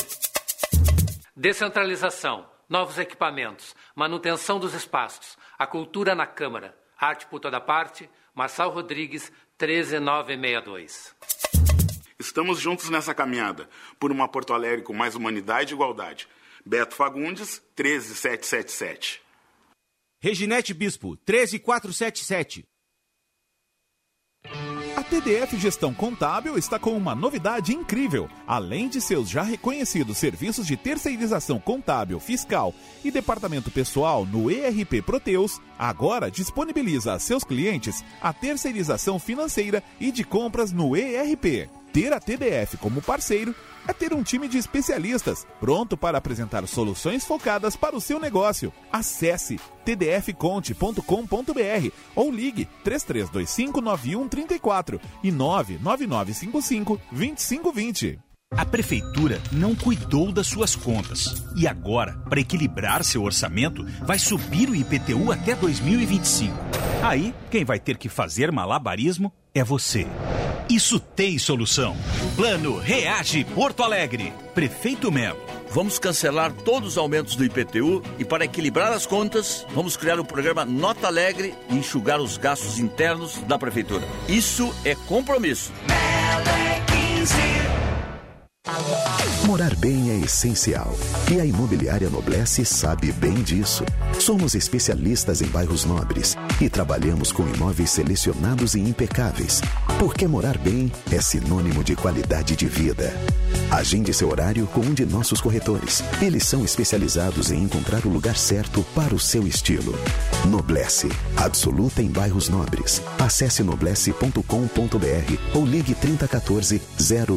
Descentralização, novos equipamentos, manutenção dos espaços, a cultura na Câmara. Arte por toda parte, Marçal Rodrigues, 13962. Estamos juntos nessa caminhada por uma Porto Alegre com mais humanidade e igualdade. Beto Fagundes, 13777. Reginete Bispo, 13477. TDF Gestão Contábil está com uma novidade incrível. Além de seus já reconhecidos serviços de terceirização contábil, fiscal e departamento pessoal no ERP Proteus, agora disponibiliza a seus clientes a terceirização financeira e de compras no ERP. Ter a TDF como parceiro é ter um time de especialistas pronto para apresentar soluções focadas para o seu negócio. Acesse tdfconte.com.br ou ligue 33259134 e 999552520. A prefeitura não cuidou das suas contas e agora, para equilibrar seu orçamento, vai subir o IPTU até 2025. Aí, quem vai ter que fazer malabarismo é você. Isso tem solução. Plano Reage Porto Alegre. Prefeito Melo. Vamos cancelar todos os aumentos do IPTU e, para equilibrar as contas, vamos criar o programa Nota Alegre e enxugar os gastos internos da Prefeitura. Isso é compromisso. Morar bem é essencial e a Imobiliária Noblesse sabe bem disso. Somos especialistas em bairros nobres e trabalhamos com imóveis selecionados e impecáveis, porque morar bem é sinônimo de qualidade de vida. Agende seu horário com um de nossos corretores. Eles são especializados em encontrar o lugar certo para o seu estilo. Noblesse, absoluta em bairros nobres. Acesse noblesse.com.br ou ligue 3014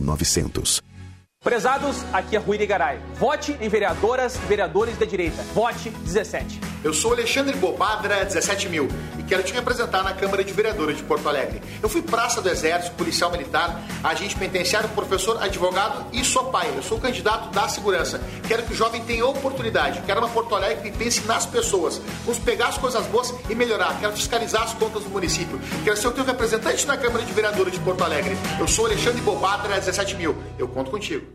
0900. Prezados, aqui é Rui Garay. Vote em vereadoras e vereadores da direita. Vote 17. Eu sou Alexandre Bobadra, 17 mil, e quero te representar na Câmara de Vereadores de Porto Alegre. Eu fui praça do Exército, policial militar, agente penitenciário, professor, advogado e sou pai. Eu sou candidato da segurança. Quero que o jovem tenha oportunidade. Quero uma Porto Alegre que pense nas pessoas. Vamos pegar as coisas boas e melhorar. Quero fiscalizar as contas do município. Quero ser o teu representante na Câmara de Vereadores de Porto Alegre. Eu sou Alexandre Bobadra, 17 mil. Eu conto contigo.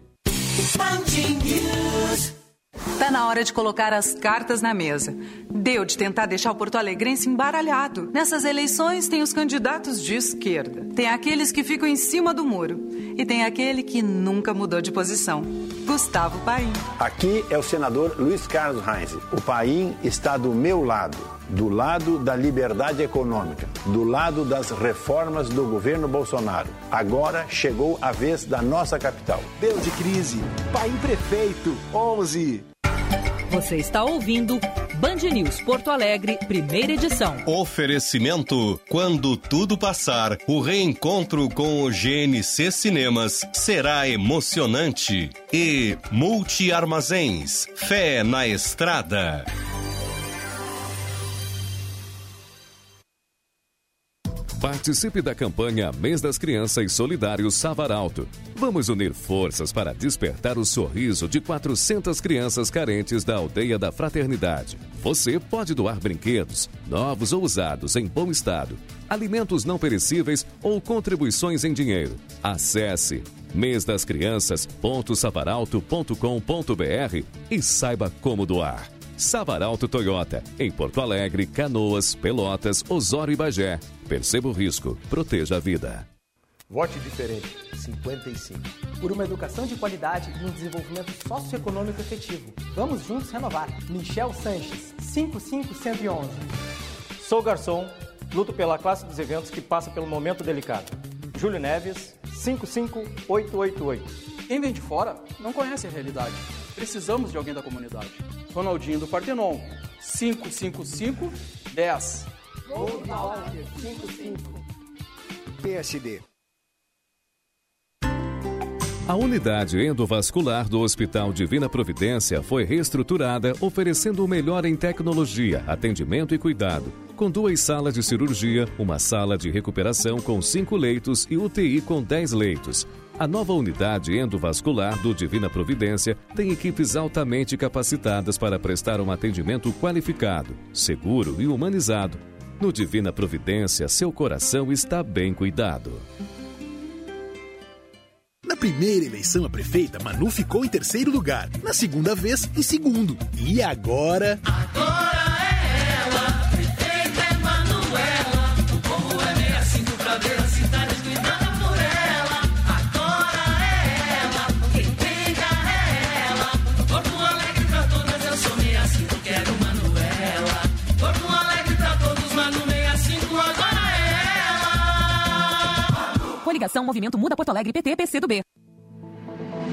Tá na hora de colocar as cartas na mesa. Deu de tentar deixar o Porto Alegrense embaralhado. Nessas eleições tem os candidatos de esquerda. Tem aqueles que ficam em cima do muro. E tem aquele que nunca mudou de posição. Gustavo Paim. Aqui é o senador Luiz Carlos Reis. O Paim está do meu lado, do lado da liberdade econômica, do lado das reformas do governo Bolsonaro. Agora chegou a vez da nossa capital. Deu de crise. Paim Prefeito, 11. Você está ouvindo Band News Porto Alegre, primeira edição. Oferecimento: quando tudo passar, o reencontro com o GNC Cinemas será emocionante. E Multi Armazéns, fé na estrada. Participe da campanha Mês das Crianças Solidários Savaralto. Vamos unir forças para despertar o sorriso de 400 crianças carentes da aldeia da Fraternidade. Você pode doar brinquedos, novos ou usados, em bom estado, alimentos não perecíveis ou contribuições em dinheiro. Acesse mêsdascrianças.savaralto.com.br e saiba como doar. Savaralto Toyota, em Porto Alegre, Canoas, Pelotas, Osório e Bagé. Perceba o risco, proteja a vida. Vote diferente, 55. Por uma educação de qualidade e um desenvolvimento socioeconômico efetivo. Vamos juntos renovar. Michel Sanches, 55111. Sou garçom, luto pela classe dos eventos que passa pelo momento delicado. Júlio Neves, 55888. Quem vem de fora não conhece a realidade. Precisamos de alguém da comunidade. Ronaldinho do Partenon, 555 10. Vou na hora 55. PSD. A unidade endovascular do Hospital Divina Providência foi reestruturada, oferecendo o melhor em tecnologia, atendimento e cuidado. Com duas salas de cirurgia, uma sala de recuperação com cinco leitos e UTI com 10 leitos. A nova unidade endovascular do Divina Providência tem equipes altamente capacitadas para prestar um atendimento qualificado, seguro e humanizado. No Divina Providência, seu coração está bem cuidado. Na primeira eleição a prefeita, Manu ficou em terceiro lugar. Na segunda vez, em segundo. E agora. Agora Coligação Movimento Muda Porto Alegre PT PC do B.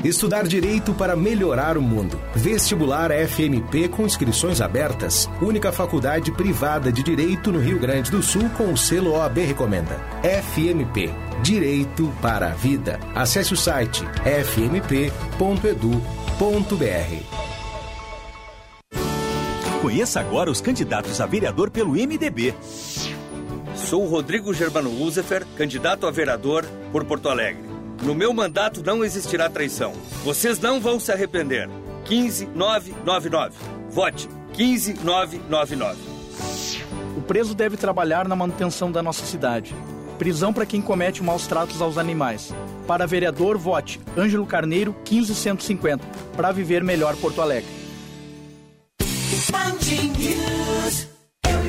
Estudar direito para melhorar o mundo. Vestibular FMP com inscrições abertas. Única faculdade privada de direito no Rio Grande do Sul com o selo OAB recomenda. FMP Direito para a Vida. Acesse o site fmp.edu.br. Conheça agora os candidatos a vereador pelo MDB. Sou Rodrigo Germano Lucifer, candidato a vereador por Porto Alegre. No meu mandato não existirá traição. Vocês não vão se arrepender. 15999. Vote 15999. O preso deve trabalhar na manutenção da nossa cidade. Prisão para quem comete maus tratos aos animais. Para vereador, vote Ângelo Carneiro 15150. Para viver melhor Porto Alegre.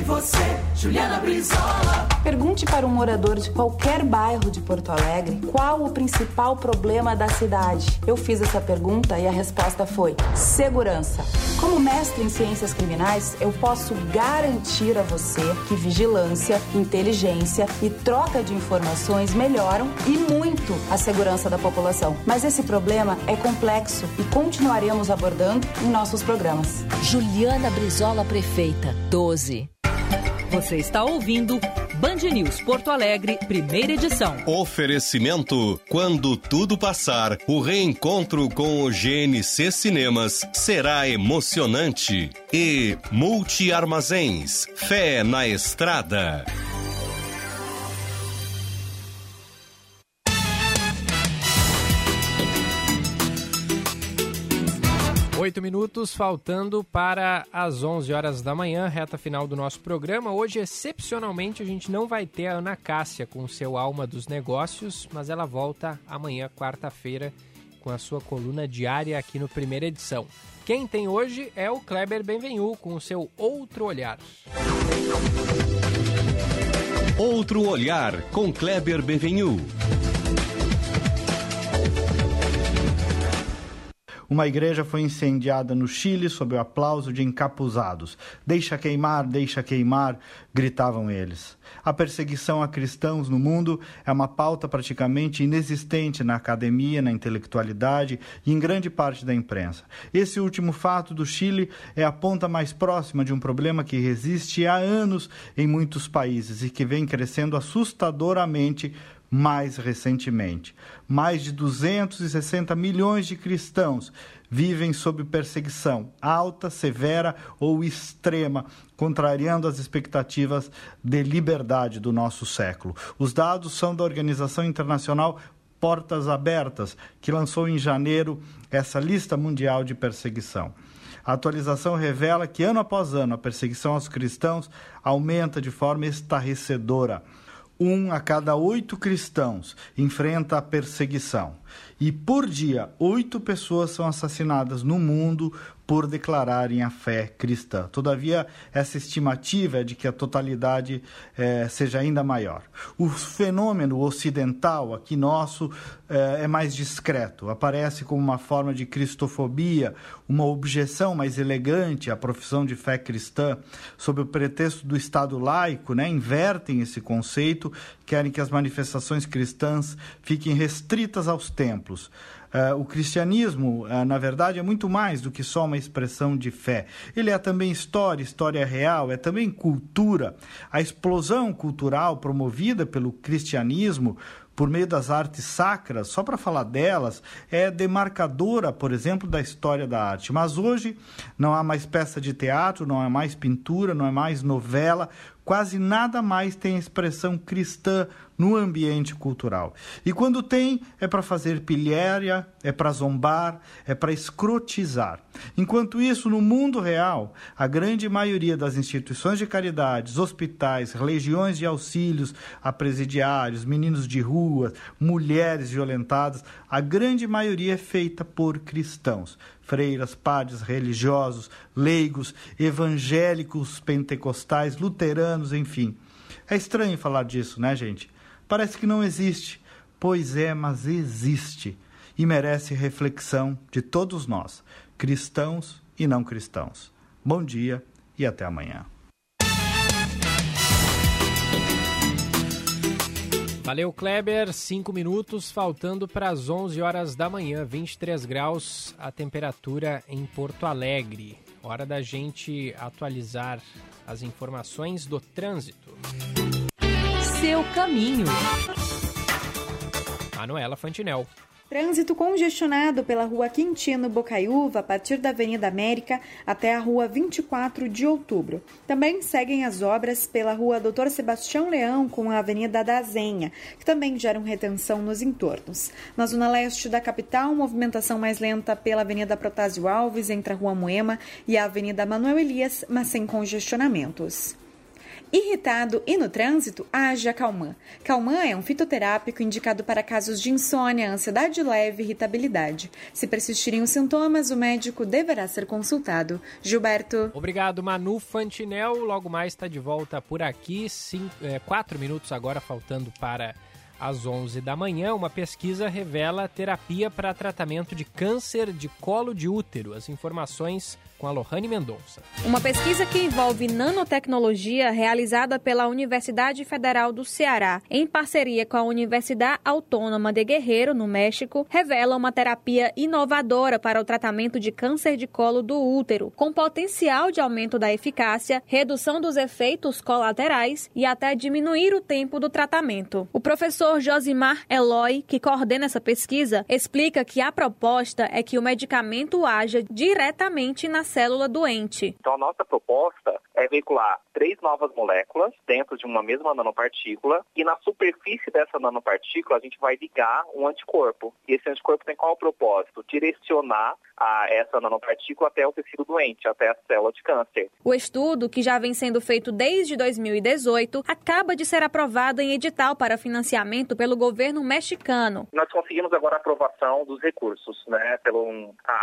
Você, Juliana Brizola. Pergunte para um morador de qualquer bairro de Porto Alegre qual o principal problema da cidade. Eu fiz essa pergunta e a resposta foi: segurança. Como mestre em ciências criminais, eu posso garantir a você que vigilância, inteligência e troca de informações melhoram e muito a segurança da população. Mas esse problema é complexo e continuaremos abordando em nossos programas. Juliana Brizola Prefeita, 12. Você está ouvindo Band News Porto Alegre, primeira edição. Oferecimento: quando tudo passar, o reencontro com o GNC Cinemas será emocionante. E Multi Armazéns, fé na estrada. Oito minutos faltando para as 11 horas da manhã, reta final do nosso programa. Hoje, excepcionalmente, a gente não vai ter a Ana Cássia com o seu Alma dos Negócios, mas ela volta amanhã, quarta-feira, com a sua coluna diária aqui no Primeira Edição. Quem tem hoje é o Kleber Benvenu com o seu Outro Olhar. Outro Olhar com Kleber Benvenu. Uma igreja foi incendiada no Chile sob o aplauso de encapuzados. Deixa queimar, deixa queimar, gritavam eles. A perseguição a cristãos no mundo é uma pauta praticamente inexistente na academia, na intelectualidade e em grande parte da imprensa. Esse último fato do Chile é a ponta mais próxima de um problema que resiste há anos em muitos países e que vem crescendo assustadoramente mais recentemente. Mais de 260 milhões de cristãos vivem sob perseguição alta, severa ou extrema, contrariando as expectativas de liberdade do nosso século. Os dados são da Organização Internacional Portas Abertas, que lançou em janeiro essa lista mundial de perseguição. A atualização revela que ano após ano a perseguição aos cristãos aumenta de forma estarrecedora um a cada oito cristãos enfrenta a perseguição. E por dia, oito pessoas são assassinadas no mundo por declararem a fé cristã. Todavia, essa estimativa é de que a totalidade eh, seja ainda maior. O fenômeno ocidental, aqui nosso, eh, é mais discreto. Aparece como uma forma de cristofobia, uma objeção mais elegante à profissão de fé cristã, sob o pretexto do Estado laico, né? invertem esse conceito, querem que as manifestações cristãs fiquem restritas aos templos. Uh, o cristianismo, uh, na verdade, é muito mais do que só uma expressão de fé. Ele é também história, história real, é também cultura. A explosão cultural promovida pelo cristianismo por meio das artes sacras, só para falar delas, é demarcadora, por exemplo, da história da arte. Mas hoje não há mais peça de teatro, não há mais pintura, não há mais novela, quase nada mais tem expressão cristã no ambiente cultural. E quando tem, é para fazer pilhéria, é para zombar, é para escrotizar. Enquanto isso, no mundo real, a grande maioria das instituições de caridades, hospitais, legiões de auxílios a presidiários, meninos de rua, mulheres violentadas, a grande maioria é feita por cristãos freiras, padres, religiosos, leigos, evangélicos, pentecostais, luteranos, enfim. É estranho falar disso, né, gente? Parece que não existe. Pois é, mas existe. E merece reflexão de todos nós, cristãos e não cristãos. Bom dia e até amanhã. Valeu, Kleber. Cinco minutos, faltando para as 11 horas da manhã, 23 graus a temperatura em Porto Alegre. Hora da gente atualizar as informações do trânsito. Seu caminho. Manuela Fantinel. Trânsito congestionado pela rua Quintino Bocaiúva, a partir da Avenida América até a rua 24 de outubro. Também seguem as obras pela rua Doutor Sebastião Leão com a Avenida da Zenha, que também geram retenção nos entornos. Na zona leste da capital, movimentação mais lenta pela Avenida Protásio Alves, entre a rua Moema e a Avenida Manuel Elias, mas sem congestionamentos. Irritado e no trânsito, haja Calman. Calman é um fitoterápico indicado para casos de insônia, ansiedade leve e irritabilidade. Se persistirem os sintomas, o médico deverá ser consultado. Gilberto. Obrigado, Manu Fantinel. Logo mais está de volta por aqui. Cinco, é, quatro minutos agora faltando para às 11 da manhã, uma pesquisa revela terapia para tratamento de câncer de colo de útero. As informações com a Lohane Mendonça. Uma pesquisa que envolve nanotecnologia realizada pela Universidade Federal do Ceará, em parceria com a Universidade Autônoma de Guerreiro, no México, revela uma terapia inovadora para o tratamento de câncer de colo do útero, com potencial de aumento da eficácia, redução dos efeitos colaterais e até diminuir o tempo do tratamento. O professor Josimar Eloy, que coordena essa pesquisa, explica que a proposta é que o medicamento haja diretamente na célula doente. Então, a nossa proposta é veicular três novas moléculas dentro de uma mesma nanopartícula e na superfície dessa nanopartícula a gente vai ligar um anticorpo. E esse anticorpo tem qual o propósito? Direcionar a essa nanopartícula até o tecido doente, até a célula de câncer. O estudo, que já vem sendo feito desde 2018, acaba de ser aprovado em edital para financiamento pelo governo mexicano. Nós conseguimos agora a aprovação dos recursos, né, pela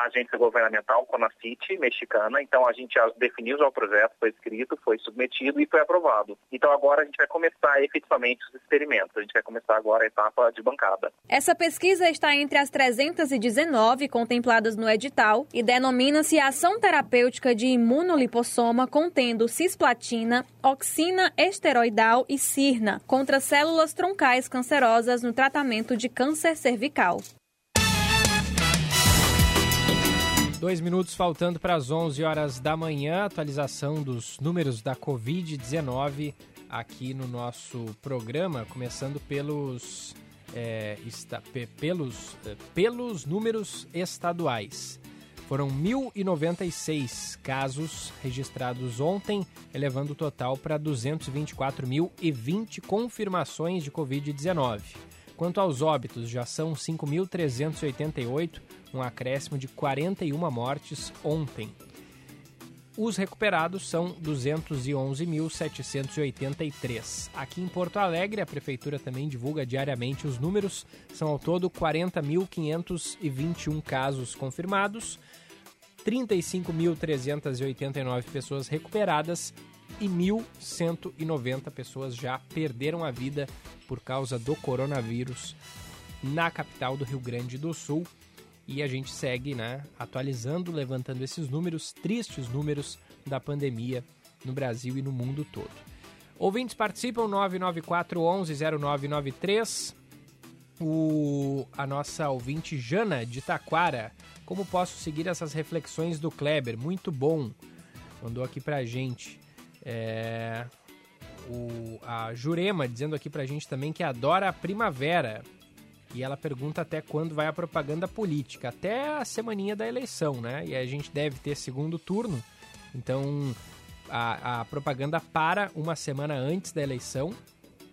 agência governamental CONACIT mexicana. Então a gente definiu já o projeto, foi escrito, foi submetido e foi aprovado. Então agora a gente vai começar efetivamente os experimentos. A gente vai começar agora a etapa de bancada. Essa pesquisa está entre as 319 contempladas no edital e denomina-se Ação Terapêutica de Imunolipossoma contendo cisplatina, oxina esteroidal e cirna contra células troncais cancerosas no tratamento de câncer cervical. Dois minutos faltando para as 11 horas da manhã, atualização dos números da Covid-19 aqui no nosso programa, começando pelos, é, esta, pelos, é, pelos números estaduais. Foram 1.096 casos registrados ontem, elevando o total para 224.020 confirmações de Covid-19. Quanto aos óbitos, já são 5.388, um acréscimo de 41 mortes ontem. Os recuperados são 211.783. Aqui em Porto Alegre, a prefeitura também divulga diariamente os números. São ao todo 40.521 casos confirmados, 35.389 pessoas recuperadas e 1.190 pessoas já perderam a vida por causa do coronavírus na capital do Rio Grande do Sul. E a gente segue né, atualizando, levantando esses números, tristes números da pandemia no Brasil e no mundo todo. Ouvintes participam 994 11 0993. O, a nossa ouvinte Jana de Taquara. Como posso seguir essas reflexões do Kleber? Muito bom. Mandou aqui pra gente. É, o, a Jurema dizendo aqui pra gente também que adora a primavera. E ela pergunta até quando vai a propaganda política. Até a semaninha da eleição, né? E a gente deve ter segundo turno. Então a, a propaganda para uma semana antes da eleição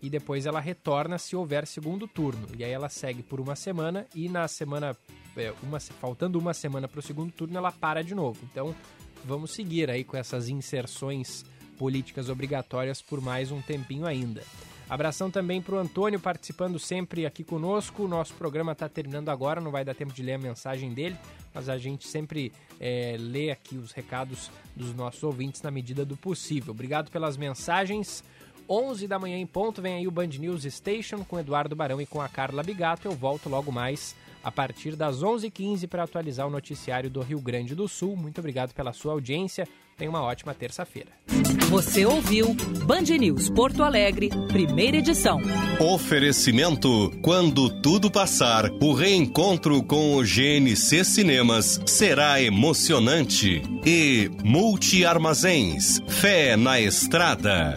e depois ela retorna se houver segundo turno. E aí ela segue por uma semana e na semana, é, uma, faltando uma semana para o segundo turno, ela para de novo. Então vamos seguir aí com essas inserções políticas obrigatórias por mais um tempinho ainda. Abração também para o Antônio participando sempre aqui conosco. O nosso programa está terminando agora, não vai dar tempo de ler a mensagem dele, mas a gente sempre é, lê aqui os recados dos nossos ouvintes na medida do possível. Obrigado pelas mensagens. 11 da manhã em ponto, vem aí o Band News Station com Eduardo Barão e com a Carla Bigato. Eu volto logo mais a partir das 11h15 para atualizar o noticiário do Rio Grande do Sul. Muito obrigado pela sua audiência. Tenha uma ótima terça-feira. Você ouviu Band News Porto Alegre, primeira edição. Oferecimento: quando tudo passar, o reencontro com o GNC Cinemas será emocionante. E Multi Armazéns, fé na estrada.